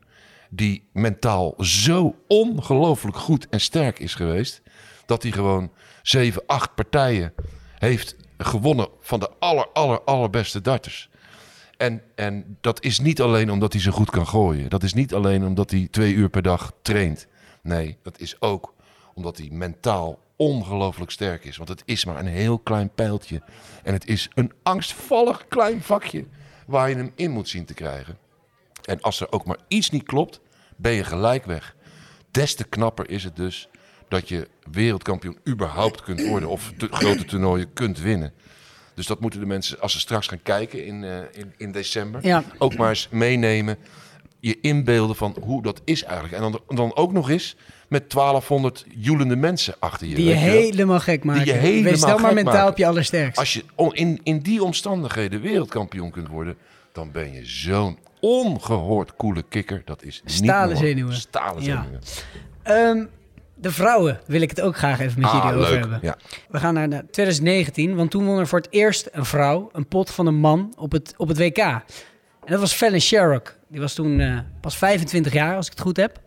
die mentaal zo ongelooflijk goed en sterk is geweest, dat hij gewoon zeven, acht partijen heeft gewonnen van de aller, aller, allerbeste darters. En, en dat is niet alleen omdat hij zo goed kan gooien. Dat is niet alleen omdat hij twee uur per dag traint. Nee, dat is ook omdat hij mentaal ongelooflijk sterk is. Want het is maar een heel klein pijltje. En het is een angstvallig klein vakje waar je hem in moet zien te krijgen. En als er ook maar iets niet klopt, ben je gelijk weg. Des te knapper is het dus dat je wereldkampioen überhaupt kunt worden of grote toernooien kunt winnen. Dus dat moeten de mensen, als ze straks gaan kijken in, eh, in, in december, Ja. ook maar eens meenemen. Je inbeelden van hoe dat is eigenlijk. En dan, dan ook nog eens met 1200 joelende mensen achter je. Die je helemaal gek maken. Die je helemaal Wees stel maar mentaal maken. op je allersterkst. Als je in, in die omstandigheden wereldkampioen kunt worden, dan ben je zo'n ongehoord coole kikker. Dat is niet Stalen zenuwen. Stalen Ja. zenuwen. De vrouwen wil ik het ook graag even met Ah, jullie over leuk, hebben. ja. We gaan naar de 2019, want toen won er voor het eerst een vrouw een pot van een man op het, op het WK. En dat was Fallon Sherrock. Die was toen eh, pas 25 jaar, als ik het goed heb.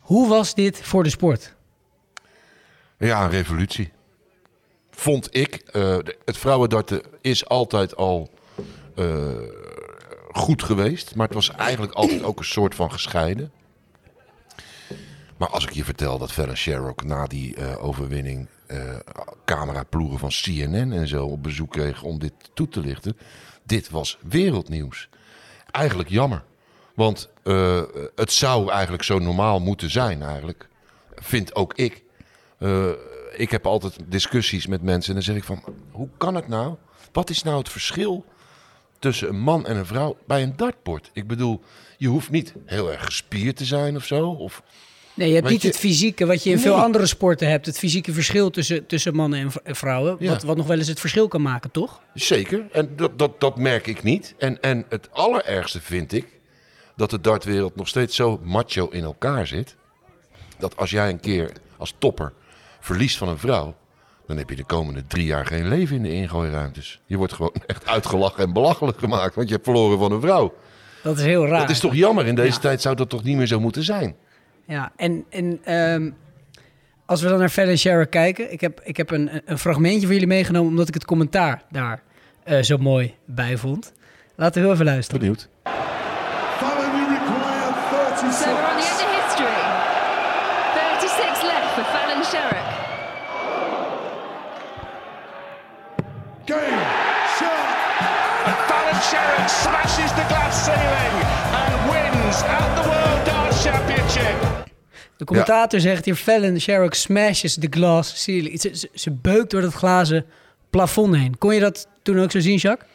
Hoe was dit voor de sport? Ja, een revolutie. Vond ik. Eh, het vrouwendarten is altijd al eh, goed geweest. Maar het was eigenlijk altijd ook een soort van gescheiden. Maar als ik je vertel dat Fallon Sherrock na die eh, overwinning... eh cameraploegen van CNN en zo op bezoek kreeg om dit toe te lichten. Dit was wereldnieuws. Eigenlijk jammer. Want eh, het zou eigenlijk zo normaal moeten zijn, eigenlijk. Vind ook ik. Ik heb altijd discussies met mensen en dan zeg ik van... Hoe kan het nou? Wat is nou het verschil tussen een man en een vrouw bij een dartbord? Ik bedoel, je hoeft niet heel erg gespierd te zijn of zo. Of, Nee, je hebt niet je- het fysieke wat je in veel andere sporten hebt. Het fysieke verschil tussen, tussen mannen en vrouwen. Ja. Wat, wat nog wel eens het verschil kan maken, toch? Zeker, en dat, dat, dat merk ik niet. En, en het allerergste vind ik dat de dartwereld nog steeds zo macho in elkaar zit. Dat als jij een keer als topper verliest van een vrouw, dan heb je de komende drie jaar geen leven in de ingooiruimtes. Je wordt gewoon echt uitgelachen en belachelijk gemaakt, want je hebt verloren van een vrouw. Dat is heel raar. Dat is toch jammer? In deze Ja. tijd zou dat toch niet meer zo moeten zijn? Ja, en, en ehm, als we dan naar Fallon Sherrock kijken. Ik heb, ik heb een, een fragmentje voor jullie meegenomen omdat ik het commentaar daar eh, zo mooi bij vond. Laten we heel even luisteren. Benieuwd. Fallon, you require 30 So we're on the end of history. 36 left for Fallon Sherrock. Game, shot. And Fallon Sherrock smashes the glass ceiling and wins at the World Darts Championship. De commentator zegt hier: Fallon Sherrock smashes the glass ceiling. Ze, ze, ze beukt door dat glazen plafond heen. Kon je dat toen ook zo zien, Jacques?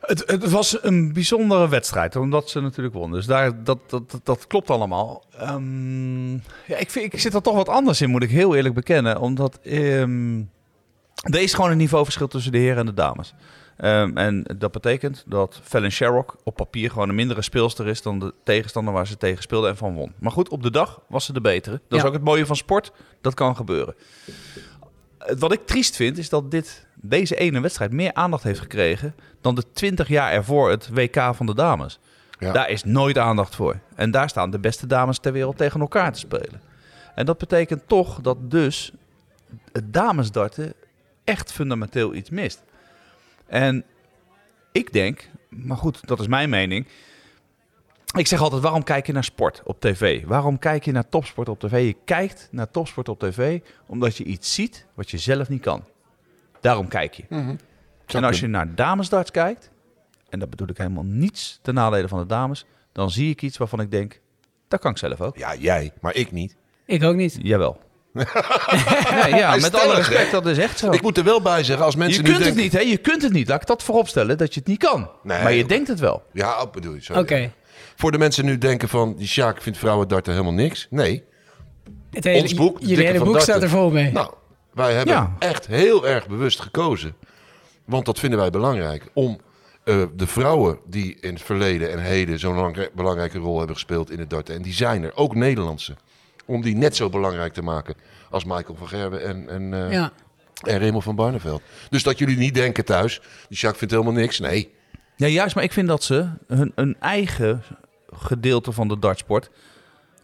Het, het was een bijzondere wedstrijd, omdat ze natuurlijk won. Dus daar, dat, dat, dat, dat klopt allemaal. Ehm, ja, ik, vind, ik zit er toch wat anders in, moet ik heel eerlijk bekennen. Omdat ehm, er is gewoon een niveauverschil tussen de heren en de dames. Ehm, en dat betekent dat Fallon Sherrock op papier gewoon een mindere speelster is dan de tegenstander waar ze tegen speelde en van won. Maar goed, op de dag was ze de betere. Dat is ook het mooie van sport. Dat kan gebeuren. Het- Wat ik triest vind, is dat dit, deze ene wedstrijd meer aandacht heeft gekregen dan de 20 jaar ervoor het WK van de dames. Ja. Daar is nooit aandacht voor. En daar staan de beste dames ter wereld tegen elkaar te spelen. En dat betekent toch dat dus het damesdarten echt fundamenteel iets mist. En ik denk, maar goed, dat is mijn mening. Ik zeg altijd, waarom kijk je naar sport op tv? Waarom kijk je naar topsport op tv? Je kijkt naar topsport op tv omdat je iets ziet wat je zelf niet kan. Daarom kijk je. En als je naar damesdarts kijkt, en dat bedoel ik helemaal niets ten nadele van de dames, dan zie ik iets waarvan ik denk, dat kan ik zelf ook. Ja, jij, maar ik niet. Ik ook niet. Jawel. Nee, ja, met alle respect, dat is echt zo. Ik moet er wel bij zeggen, als Je mensen kunt nu het niet, hè? Je kunt het niet. Laat ik dat vooropstellen, dat je het niet kan. Nee, maar je denkt het wel. Ja, dat bedoel je zo. Oké. ja. Voor de mensen nu denken van, die Sjaak vindt vrouwen darten helemaal niks. Nee. Het hele, Ons boek, Dikke hele boek Darten. staat er vol mee. Nou, wij hebben Ja. echt heel erg bewust gekozen. Want dat vinden wij belangrijk. Om eh, de vrouwen die in het verleden en heden zo'n lang- belangrijke rol hebben gespeeld in het darten. En die zijn er, ook Nederlandse. Om die net zo belangrijk te maken als Michael van Gerwen en, en, eh, Ja. en Raymond van Barneveld. Dus dat jullie niet denken thuis, die Jacques vindt helemaal niks. Nee. Ja, juist, maar ik vind dat ze hun, hun eigen gedeelte van de dartsport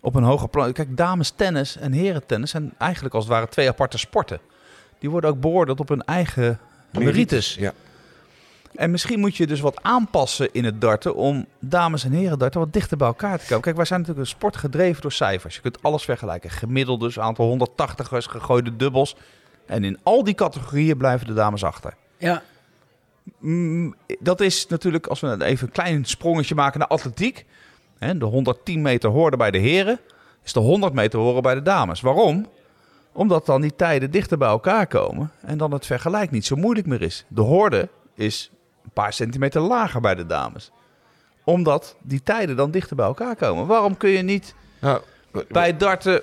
op een hoger plan... Kijk, dames tennis en heren tennis zijn eigenlijk als het ware twee aparte sporten. Die worden ook beoordeeld op hun eigen merites. Ja. En misschien moet je dus wat aanpassen in het darten om dames en heren darten wat dichter bij elkaar te komen. Kijk, wij zijn natuurlijk een sport gedreven door cijfers. Je kunt alles vergelijken. Gemiddeldes, aantal 180ers, gegooide dubbels. En in al die categorieën blijven de dames achter. Ja. Mm, dat is natuurlijk, als we even een klein sprongetje maken naar atletiek. Hè, de 110 meter horen bij de heren, is de 100 meter horen bij de dames. Waarom? Omdat dan die tijden dichter bij elkaar komen en dan het vergelijk niet zo moeilijk meer is. De hoorde is een paar centimeter lager bij de dames. Omdat die tijden dan dichter bij elkaar komen. Waarom kun je niet Nou, bij darten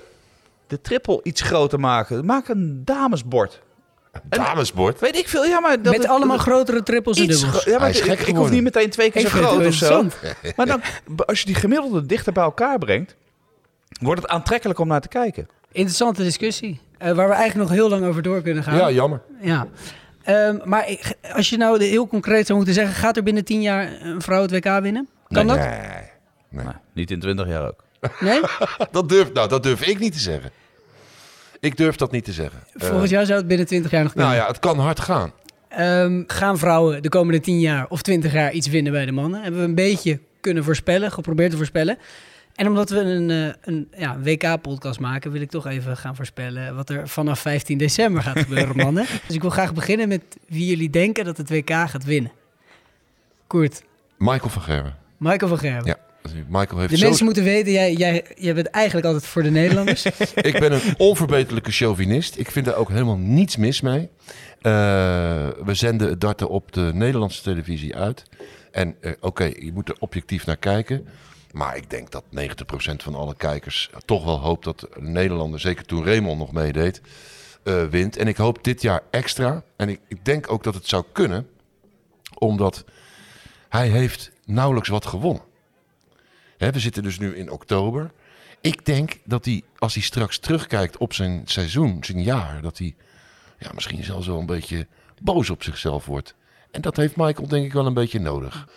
de triple iets groter maken? Maak een damesbord. damesbord. Weet ik veel, ja, maar dat Met het- allemaal grotere trippels en dubbels. Ja, maar Hij is ik, gek ik hoef niet meteen twee keer Ik zo groot of zo. interessant. Maar dan, als je die gemiddelde dichter bij elkaar brengt, wordt het aantrekkelijk om naar te kijken. Interessante discussie. eh, waar we eigenlijk nog heel lang over door kunnen gaan. Ja, jammer. Ja. Ehm, maar als je nou heel concreet zou moeten zeggen... gaat er binnen tien jaar een vrouw het WK winnen? Kan dat? Nee. Nou, niet in 20 jaar ook. Nee? Dat durf, nou, dat durf ik niet te zeggen. Ik durf dat niet te zeggen. Volgens Eh, jou zou het binnen 20 jaar nog kunnen. nou ja, het kan hard gaan. Ehm, gaan vrouwen de komende 10 jaar of 20 jaar iets winnen bij de mannen? Hebben we een beetje kunnen voorspellen, geprobeerd te voorspellen. En omdat we een, eh, een ja, WK-podcast maken, wil ik toch even gaan voorspellen wat er vanaf 15 december gaat gebeuren, mannen. Dus ik wil graag beginnen met wie jullie denken dat het WK gaat winnen. Koert, Michael van Gerwen. Michael van Gerwen. Ja. Michael heeft De zo... mensen moeten weten, jij, jij, jij bent eigenlijk altijd voor de Nederlanders. Ik ben een onverbeterlijke chauvinist. Ik vind daar ook helemaal niets mis mee. Eh, we zenden het darten op de Nederlandse televisie uit. En eh, oké, je moet er objectief naar kijken. Maar ik denk dat 90% van alle kijkers toch wel hoopt dat Nederlander, zeker toen Raymond nog meedeed, eh, wint. En ik hoop dit jaar extra. En ik, ik denk ook dat het zou kunnen, omdat hij heeft nauwelijks wat gewonnen. Hè, we zitten dus nu in oktober. Ik denk dat hij, als hij straks terugkijkt op zijn seizoen, zijn jaar, dat hij ja, misschien zelfs wel een beetje boos op zichzelf wordt. En dat heeft Michael denk ik wel een beetje nodig.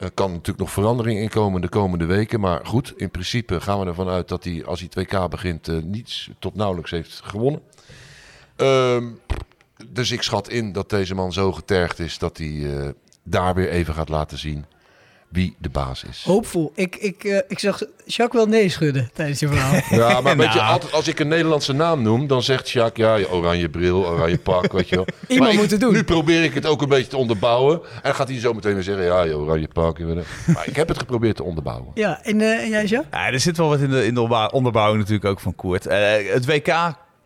Er kan natuurlijk nog verandering in komen de komende weken. Maar goed, in principe gaan we ervan uit dat hij, als hij 2K begint, eh, niets tot nauwelijks heeft gewonnen. Ehm, dus ik schat in dat deze man zo getergd is dat hij eh, daar weer even gaat laten zien wie de baas is. Hoopvol. Ik, ik, eh, ik zag Jacques wel nee schudden tijdens je verhaal. Ja, maar weet je, Nou. altijd als ik een Nederlandse naam noem, dan zegt Jacques, ja, je oranje bril, oranje pak, weet je wel. Iemand Maar ik- moet het doen. Nu probeer ik het ook een beetje te onderbouwen. En dan gaat hij zo meteen weer zeggen, ja, je oranje pak. Maar ik heb het geprobeerd te onderbouwen. Ja, en, eh, en jij Jacques? Ja, er zit wel wat in de, in de onderbouw- onderbouwing natuurlijk ook van Koert. Eh, het WK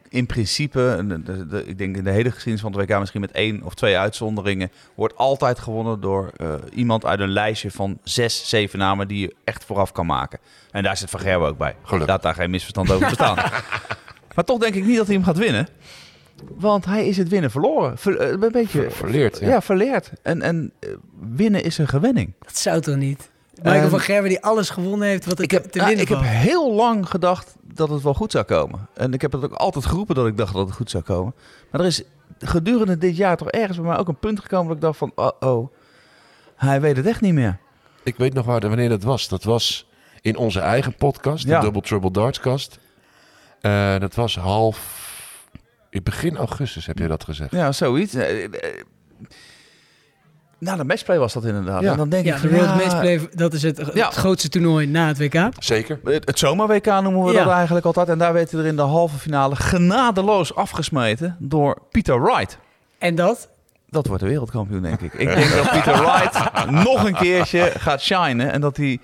in principe, en de, de- de- ik denk in de hele geschiedenis van het WK misschien met één of twee uitzonderingen, wordt altijd gewonnen door eh, iemand uit een lijstje van zes, zeven namen die je echt vooraf kan maken. En daar zit Van Gerwen ook bij. Laat daar geen misverstand over bestaan. maar toch denk ik niet dat hij hem gaat winnen. Want hij is het winnen verloren. Ver- eh, een beetje, verleerd, ja. Ja, verleerd. En, en eh, winnen is een gewenning. Dat zou toch niet? Michael Ehm, van Gerwen die alles gewonnen heeft wat er te Ja, winnen ik heb heel lang gedacht dat het wel goed zou komen. En ik heb het ook altijd geroepen dat ik dacht dat het goed zou komen. Maar er is gedurende dit jaar toch ergens bij mij ook een punt gekomen dat ik dacht van... Oh, oh hij weet het echt niet meer. Ik weet nog waar, wanneer dat was. Dat was in onze eigen podcast, de Ja. Double Trouble Dartscast. Eh dat was half... In begin augustus heb je dat gezegd. Ja, zoiets. Na de matchplay was dat inderdaad. Ja. En dan denk ja, ik de World ja, Matchplay, dat is het, het Ja. grootste toernooi na het WK. Zeker. Het, het zomer-WK noemen we Ja. dat eigenlijk altijd. En daar werd hij er in de halve finale genadeloos afgesmeten door Peter Wright. En dat? Dat wordt de wereldkampioen, denk ik. Ik denk dat Peter Wright nog een keertje gaat shinen. En dat hij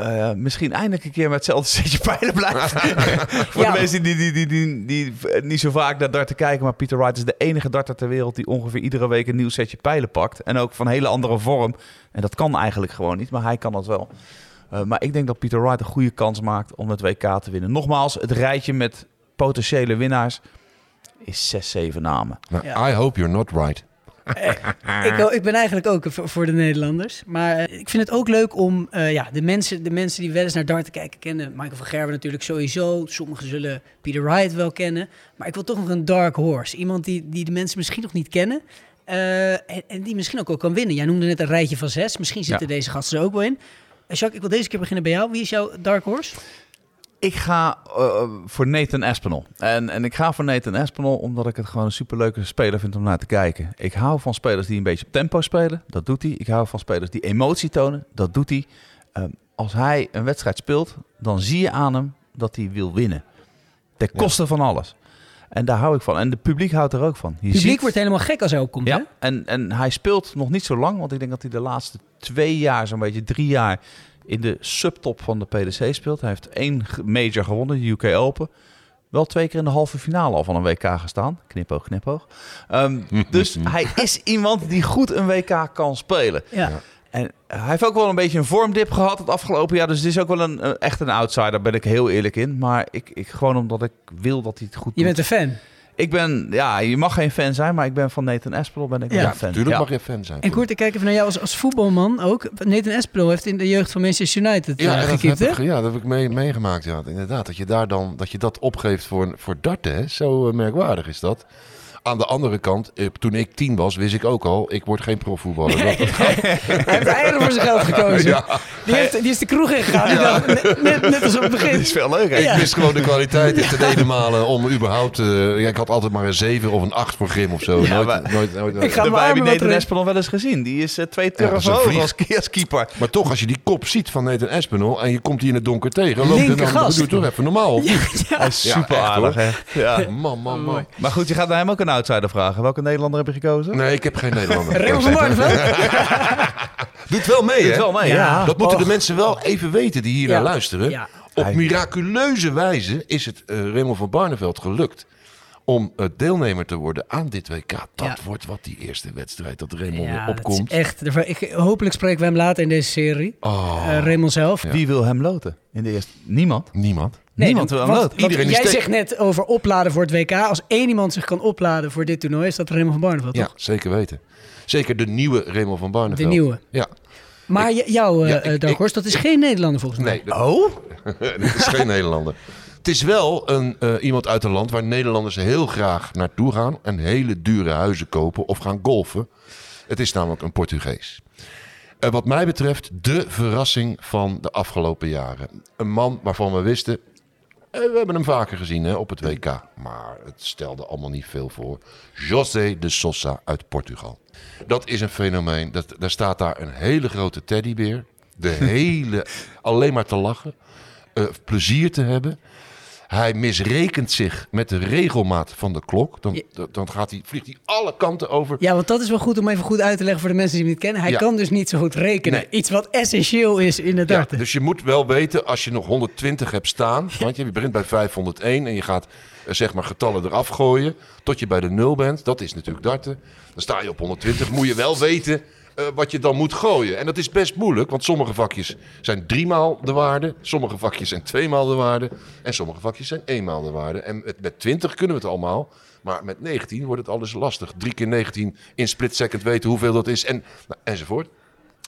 eh, misschien eindelijk een keer met hetzelfde setje pijlen blijft. Voor Ja. de mensen die, die, die, die, die, die niet zo vaak naar darten kijken. Maar Peter Wright is de enige darter ter wereld die ongeveer iedere week een nieuw setje pijlen pakt. En ook van hele andere vorm. En dat kan eigenlijk gewoon niet, maar hij kan dat wel. Eh, maar ik denk dat Peter Wright een goede kans maakt om het WK te winnen. Nogmaals, het rijtje met potentiële winnaars is 6, 7 namen. Nou, I hope you're not right. Ik, wil- ik ben eigenlijk ook voor, de Nederlanders. Maar eh, ik vind het ook leuk om eh, ja, de, mensen, de mensen die wel eens naar darten kijken kennen. Michael van Gerwen natuurlijk sowieso. Sommigen zullen Peter Wright wel kennen. Maar ik wil toch nog een dark horse. Iemand die, die de mensen misschien nog niet kennen. eh, en, en die misschien ook wel kan winnen. Jij noemde net een rijtje van zes. Misschien zitten Ja. deze gasten er ook wel in. Eh, Jacques, ik wil deze keer beginnen bij jou. Wie is jouw dark horse? Ik ga eh, voor Nathan Aspinall. En, en ik ga voor Nathan Aspinall omdat ik het gewoon een superleuke speler vind om naar te kijken. Ik hou van spelers die een beetje op tempo spelen. Dat doet hij. Ik hou van spelers die emotie tonen. Dat doet hij. Ehm, als hij een wedstrijd speelt, dan zie je aan hem dat hij wil winnen. Ten koste van alles. En daar hou ik van. En het publiek houdt er ook van. Je Het publiek ziet- wordt helemaal gek als hij opkomt. hè? ja, en, en hij speelt nog niet zo lang, want ik denk dat hij de laatste twee jaar, zo'n beetje drie jaar, in de subtop van de PDC speelt. Hij heeft één major gewonnen, de UK Open. Wel twee keer in de halve finale al van een WK gestaan. Knipoog, knipoog. Ehm, dus hij is iemand die goed een WK kan spelen. Ja. En hij heeft ook wel een beetje een vormdip gehad het afgelopen jaar. Dus het is ook wel een, echt een outsider, daar ben ik heel eerlijk in. Maar ik, ik, gewoon omdat ik wil dat hij het goed Je doet. bent een fan. Ik ben, ja, je mag geen fan zijn, maar ik ben van Nathan Aspinall ben ik Ja, wel een fan. Natuurlijk Ja. mag je fan zijn. En Koert, ik kijk even naar jou als, als voetbalman ook. Nathan Espelo heeft in de jeugd van Manchester United Ja, eh, gekiept, hè? ja, dat heb ik mee, meegemaakt. Ja. Inderdaad, dat je, daar dan, dat je dat opgeeft voor, voor darten. Hè. Zo eh, merkwaardig is dat. Aan de andere kant, eh, toen ik tien was, wist ik ook al, ik word geen profvoetballer. Dat- Hij heeft eigenlijk voor zijn geld gekozen. Ja. Die, heeft, die is de kroeg ingegaan. Dacht, net, als op het begin. Dit is veel leuker. Ja. Ik wist gewoon de kwaliteit in ten ene malen om überhaupt... eh, ja, ik had altijd maar een 7 of een 8 voor Grim of zo. Ja, nooit, maar- nooit, nooit, Ik ga armen wat Nathan terug. Espinal wel eens gezien. Die is eh, twee dat een hoog als, als keeper. Maar toch, als je die kop ziet van Nathan Espinol en je komt die in het donker tegen, loopt je dan, Linkergast. doe je toch even normaal. Hij is Ja, super echt, aardig, echt. Ja. Man, man, man. Maar goed, je gaat naar hem ook een outsider vragen. Welke Nederlander heb je gekozen? Nee, ik heb geen Nederlander. Raymond van Barneveld? Doet wel mee, Doet hè? wel mee, ja. Dat moeten Och. de mensen wel even weten die hier naar luisteren. Ja. Op miraculeuze wijze is het eh Raymond van Barneveld gelukt om eh, deelnemer te worden aan dit WK. Dat Ja. wordt wat die eerste wedstrijd dat Raymond Ja, weer dat is opkomt. echt. Ik, hopelijk spreken we hem later in deze serie. Oh. Eh, Raymond zelf. Wie wil hem loten? In de eerste... Niemand. Niemand. Niemand dat- wil hem want- loten. Iedereen is Jij zegt net over opladen voor het WK. Als één iemand zich kan opladen voor dit toernooi, is dat Raymond van Barneveld, Ja, toch? zeker weten. Zeker de nieuwe Raymond van Barneveld. De nieuwe. Ja. Maar jouw eh Ja, eh, ik- ik- dat is geen Nederlander volgens mij. Nee. dat- Oh? Dit is geen Nederlander. Het is wel een, eh, iemand uit een land waar Nederlanders heel graag naartoe gaan. En hele dure huizen kopen of gaan golfen. Het is namelijk een Portugees. Eh, wat mij betreft de verrassing van de afgelopen jaren. Een man waarvan we wisten... eh, we hebben hem vaker gezien hè, op het WK. Maar het stelde allemaal niet veel voor. José de Sosa uit Portugal. Dat is een fenomeen. Dat, daar staat daar een hele grote teddybeer. De hele... alleen maar te lachen. plezier te hebben. Hij misrekent zich met de regelmaat van de klok. Dan, dan gaat hij, vliegt hij alle kanten over. Ja, want dat is wel goed om even goed uit te leggen voor de mensen die hem niet kennen. Hij Ja. kan dus niet zo goed rekenen. Nee. Iets wat essentieel is in het Ja, darten. dus je moet wel weten, als je nog 120 hebt staan, want je, je begint bij 501 en je gaat eh, zeg maar getallen eraf gooien tot je bij de nul bent. Dat is natuurlijk darten. Dan sta je op 120, moet je wel weten eh, wat je dan moet gooien. En dat is best moeilijk, want sommige vakjes zijn driemaal de waarde, sommige vakjes zijn tweemaal de waarde en sommige vakjes zijn eenmaal de waarde. En met, met 20 kunnen we het allemaal. Maar met 19 wordt het alles lastig. 3 keer 19 in split second weten hoeveel dat is en, nou, enzovoort.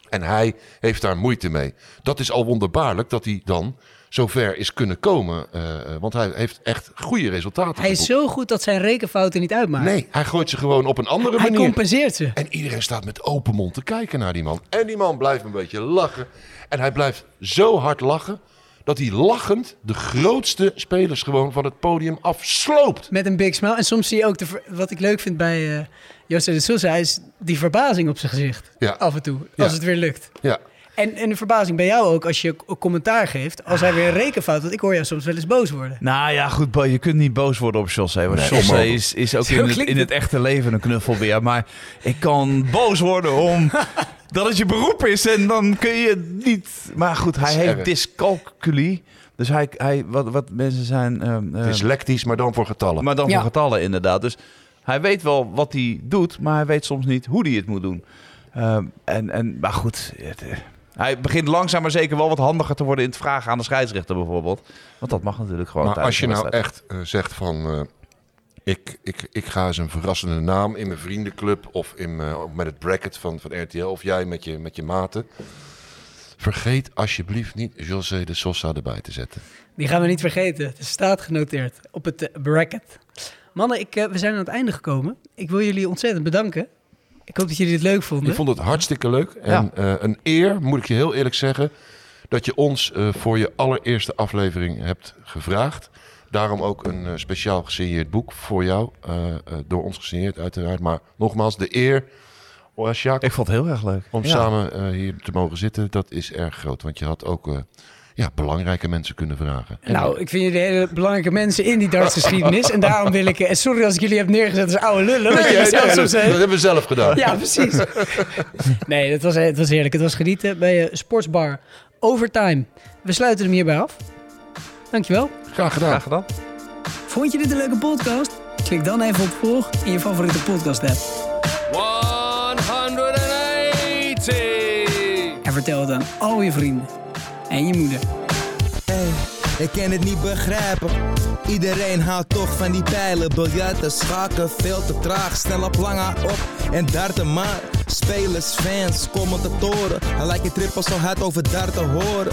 En hij heeft daar moeite mee. Dat is al wonderbaarlijk dat hij dan zo ver is kunnen komen. eh, want hij heeft echt goede resultaten Hij is zo goed dat zijn rekenfouten niet uitmaken. Nee, hij gooit ze gewoon op een andere Hij manier. compenseert ze. En iedereen staat met open mond te kijken naar die man. En die man blijft een beetje lachen. En hij blijft zo hard lachen dat hij lachend de grootste spelers gewoon van het podium afsloopt. Met een big smile. En soms zie je ook, de, wat ik leuk vind bij eh José de Sousa, is die verbazing op zijn gezicht. Ja. Af en toe, Ja. als het weer lukt. Ja. En, en de verbazing bij jou ook, als je commentaar geeft, als hij weer een rekenfout, want ik hoor jou soms wel eens boos worden. Nou ja, goed, je kunt niet boos worden op José. Want Nee, José onmogelijk. is, is ook in het, in het echte leven een knuffelbeer. Maar ik kan boos worden om dat het je beroep is en dan kun je niet... Maar goed, hij heeft erg. dyscalculie. Dus hij, hij, wat, wat mensen zijn... ehm, ehm, Dyslectisch, maar dan voor getallen. maar dan Ja. voor getallen inderdaad. Dus hij weet wel wat hij doet, maar hij weet soms niet hoe hij het moet doen. Ehm, en, en, maar goed, het, eh, hij begint langzaam maar zeker wel wat handiger te worden in het vragen aan de scheidsrechter bijvoorbeeld. Want dat mag natuurlijk gewoon Maar als je nou echt eh, zegt van... eh, ik, ik, ik ga eens een verrassende naam in mijn vriendenclub... of in, of met het bracket van, van RTL... of jij met je, met je maten... vergeet alsjeblieft niet José de Sosa erbij te zetten. Die gaan we niet vergeten. Het staat genoteerd op het eh, bracket. Mannen, ik, eh, we zijn aan het einde gekomen. Ik wil jullie ontzettend bedanken. Ik hoop dat jullie het leuk vonden. Ik vond het hartstikke leuk. En eh, een eer, moet ik je heel eerlijk zeggen... dat je ons eh, voor je allereerste aflevering hebt gevraagd. Daarom ook een eh, speciaal gesigneerd boek voor jou. eh, eh, door ons gesigneerd uiteraard. Maar nogmaals, de eer... Oh, Sjaak, Ik vond het heel erg leuk. om Ja. samen eh, hier te mogen zitten, dat is erg groot. Want je had ook eh, ja, belangrijke mensen kunnen vragen. Nou, ik vind jullie hele belangrijke mensen in die dartsgeschiedenis. en daarom wil ik... En sorry als ik jullie heb neergezet als oude lullen. wat Nee, nee, zelf nee, zo dat, dat hebben we zelf gedaan. Ja, precies. Nee, het was, het was heerlijk. Het was genieten bij uh, Sportsbar Overtime. We sluiten hem hierbij af. Dankjewel. Graag gedaan. Graag gedaan. Vond je dit een leuke podcast? Klik dan even op volg in je favoriete podcast app. 180. En vertel het aan al je vrienden. En je moeder. Hey, ik kan het niet begrijpen. Iedereen houdt toch van die pijlen, biljarten, schaken, veel te traag. Snel op lange op en darten maar. Spelers, fans, commentatoren. Hij lijkt je trippel zo hard over darten horen.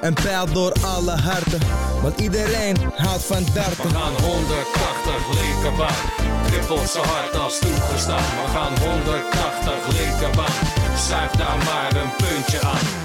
Een pijl door alle harten, want iedereen houdt van darten. We gaan 180 linkerbaan. Trippelt zo hard als toegestaan. We gaan 180 linkerbaan. Zuig daar maar een puntje aan.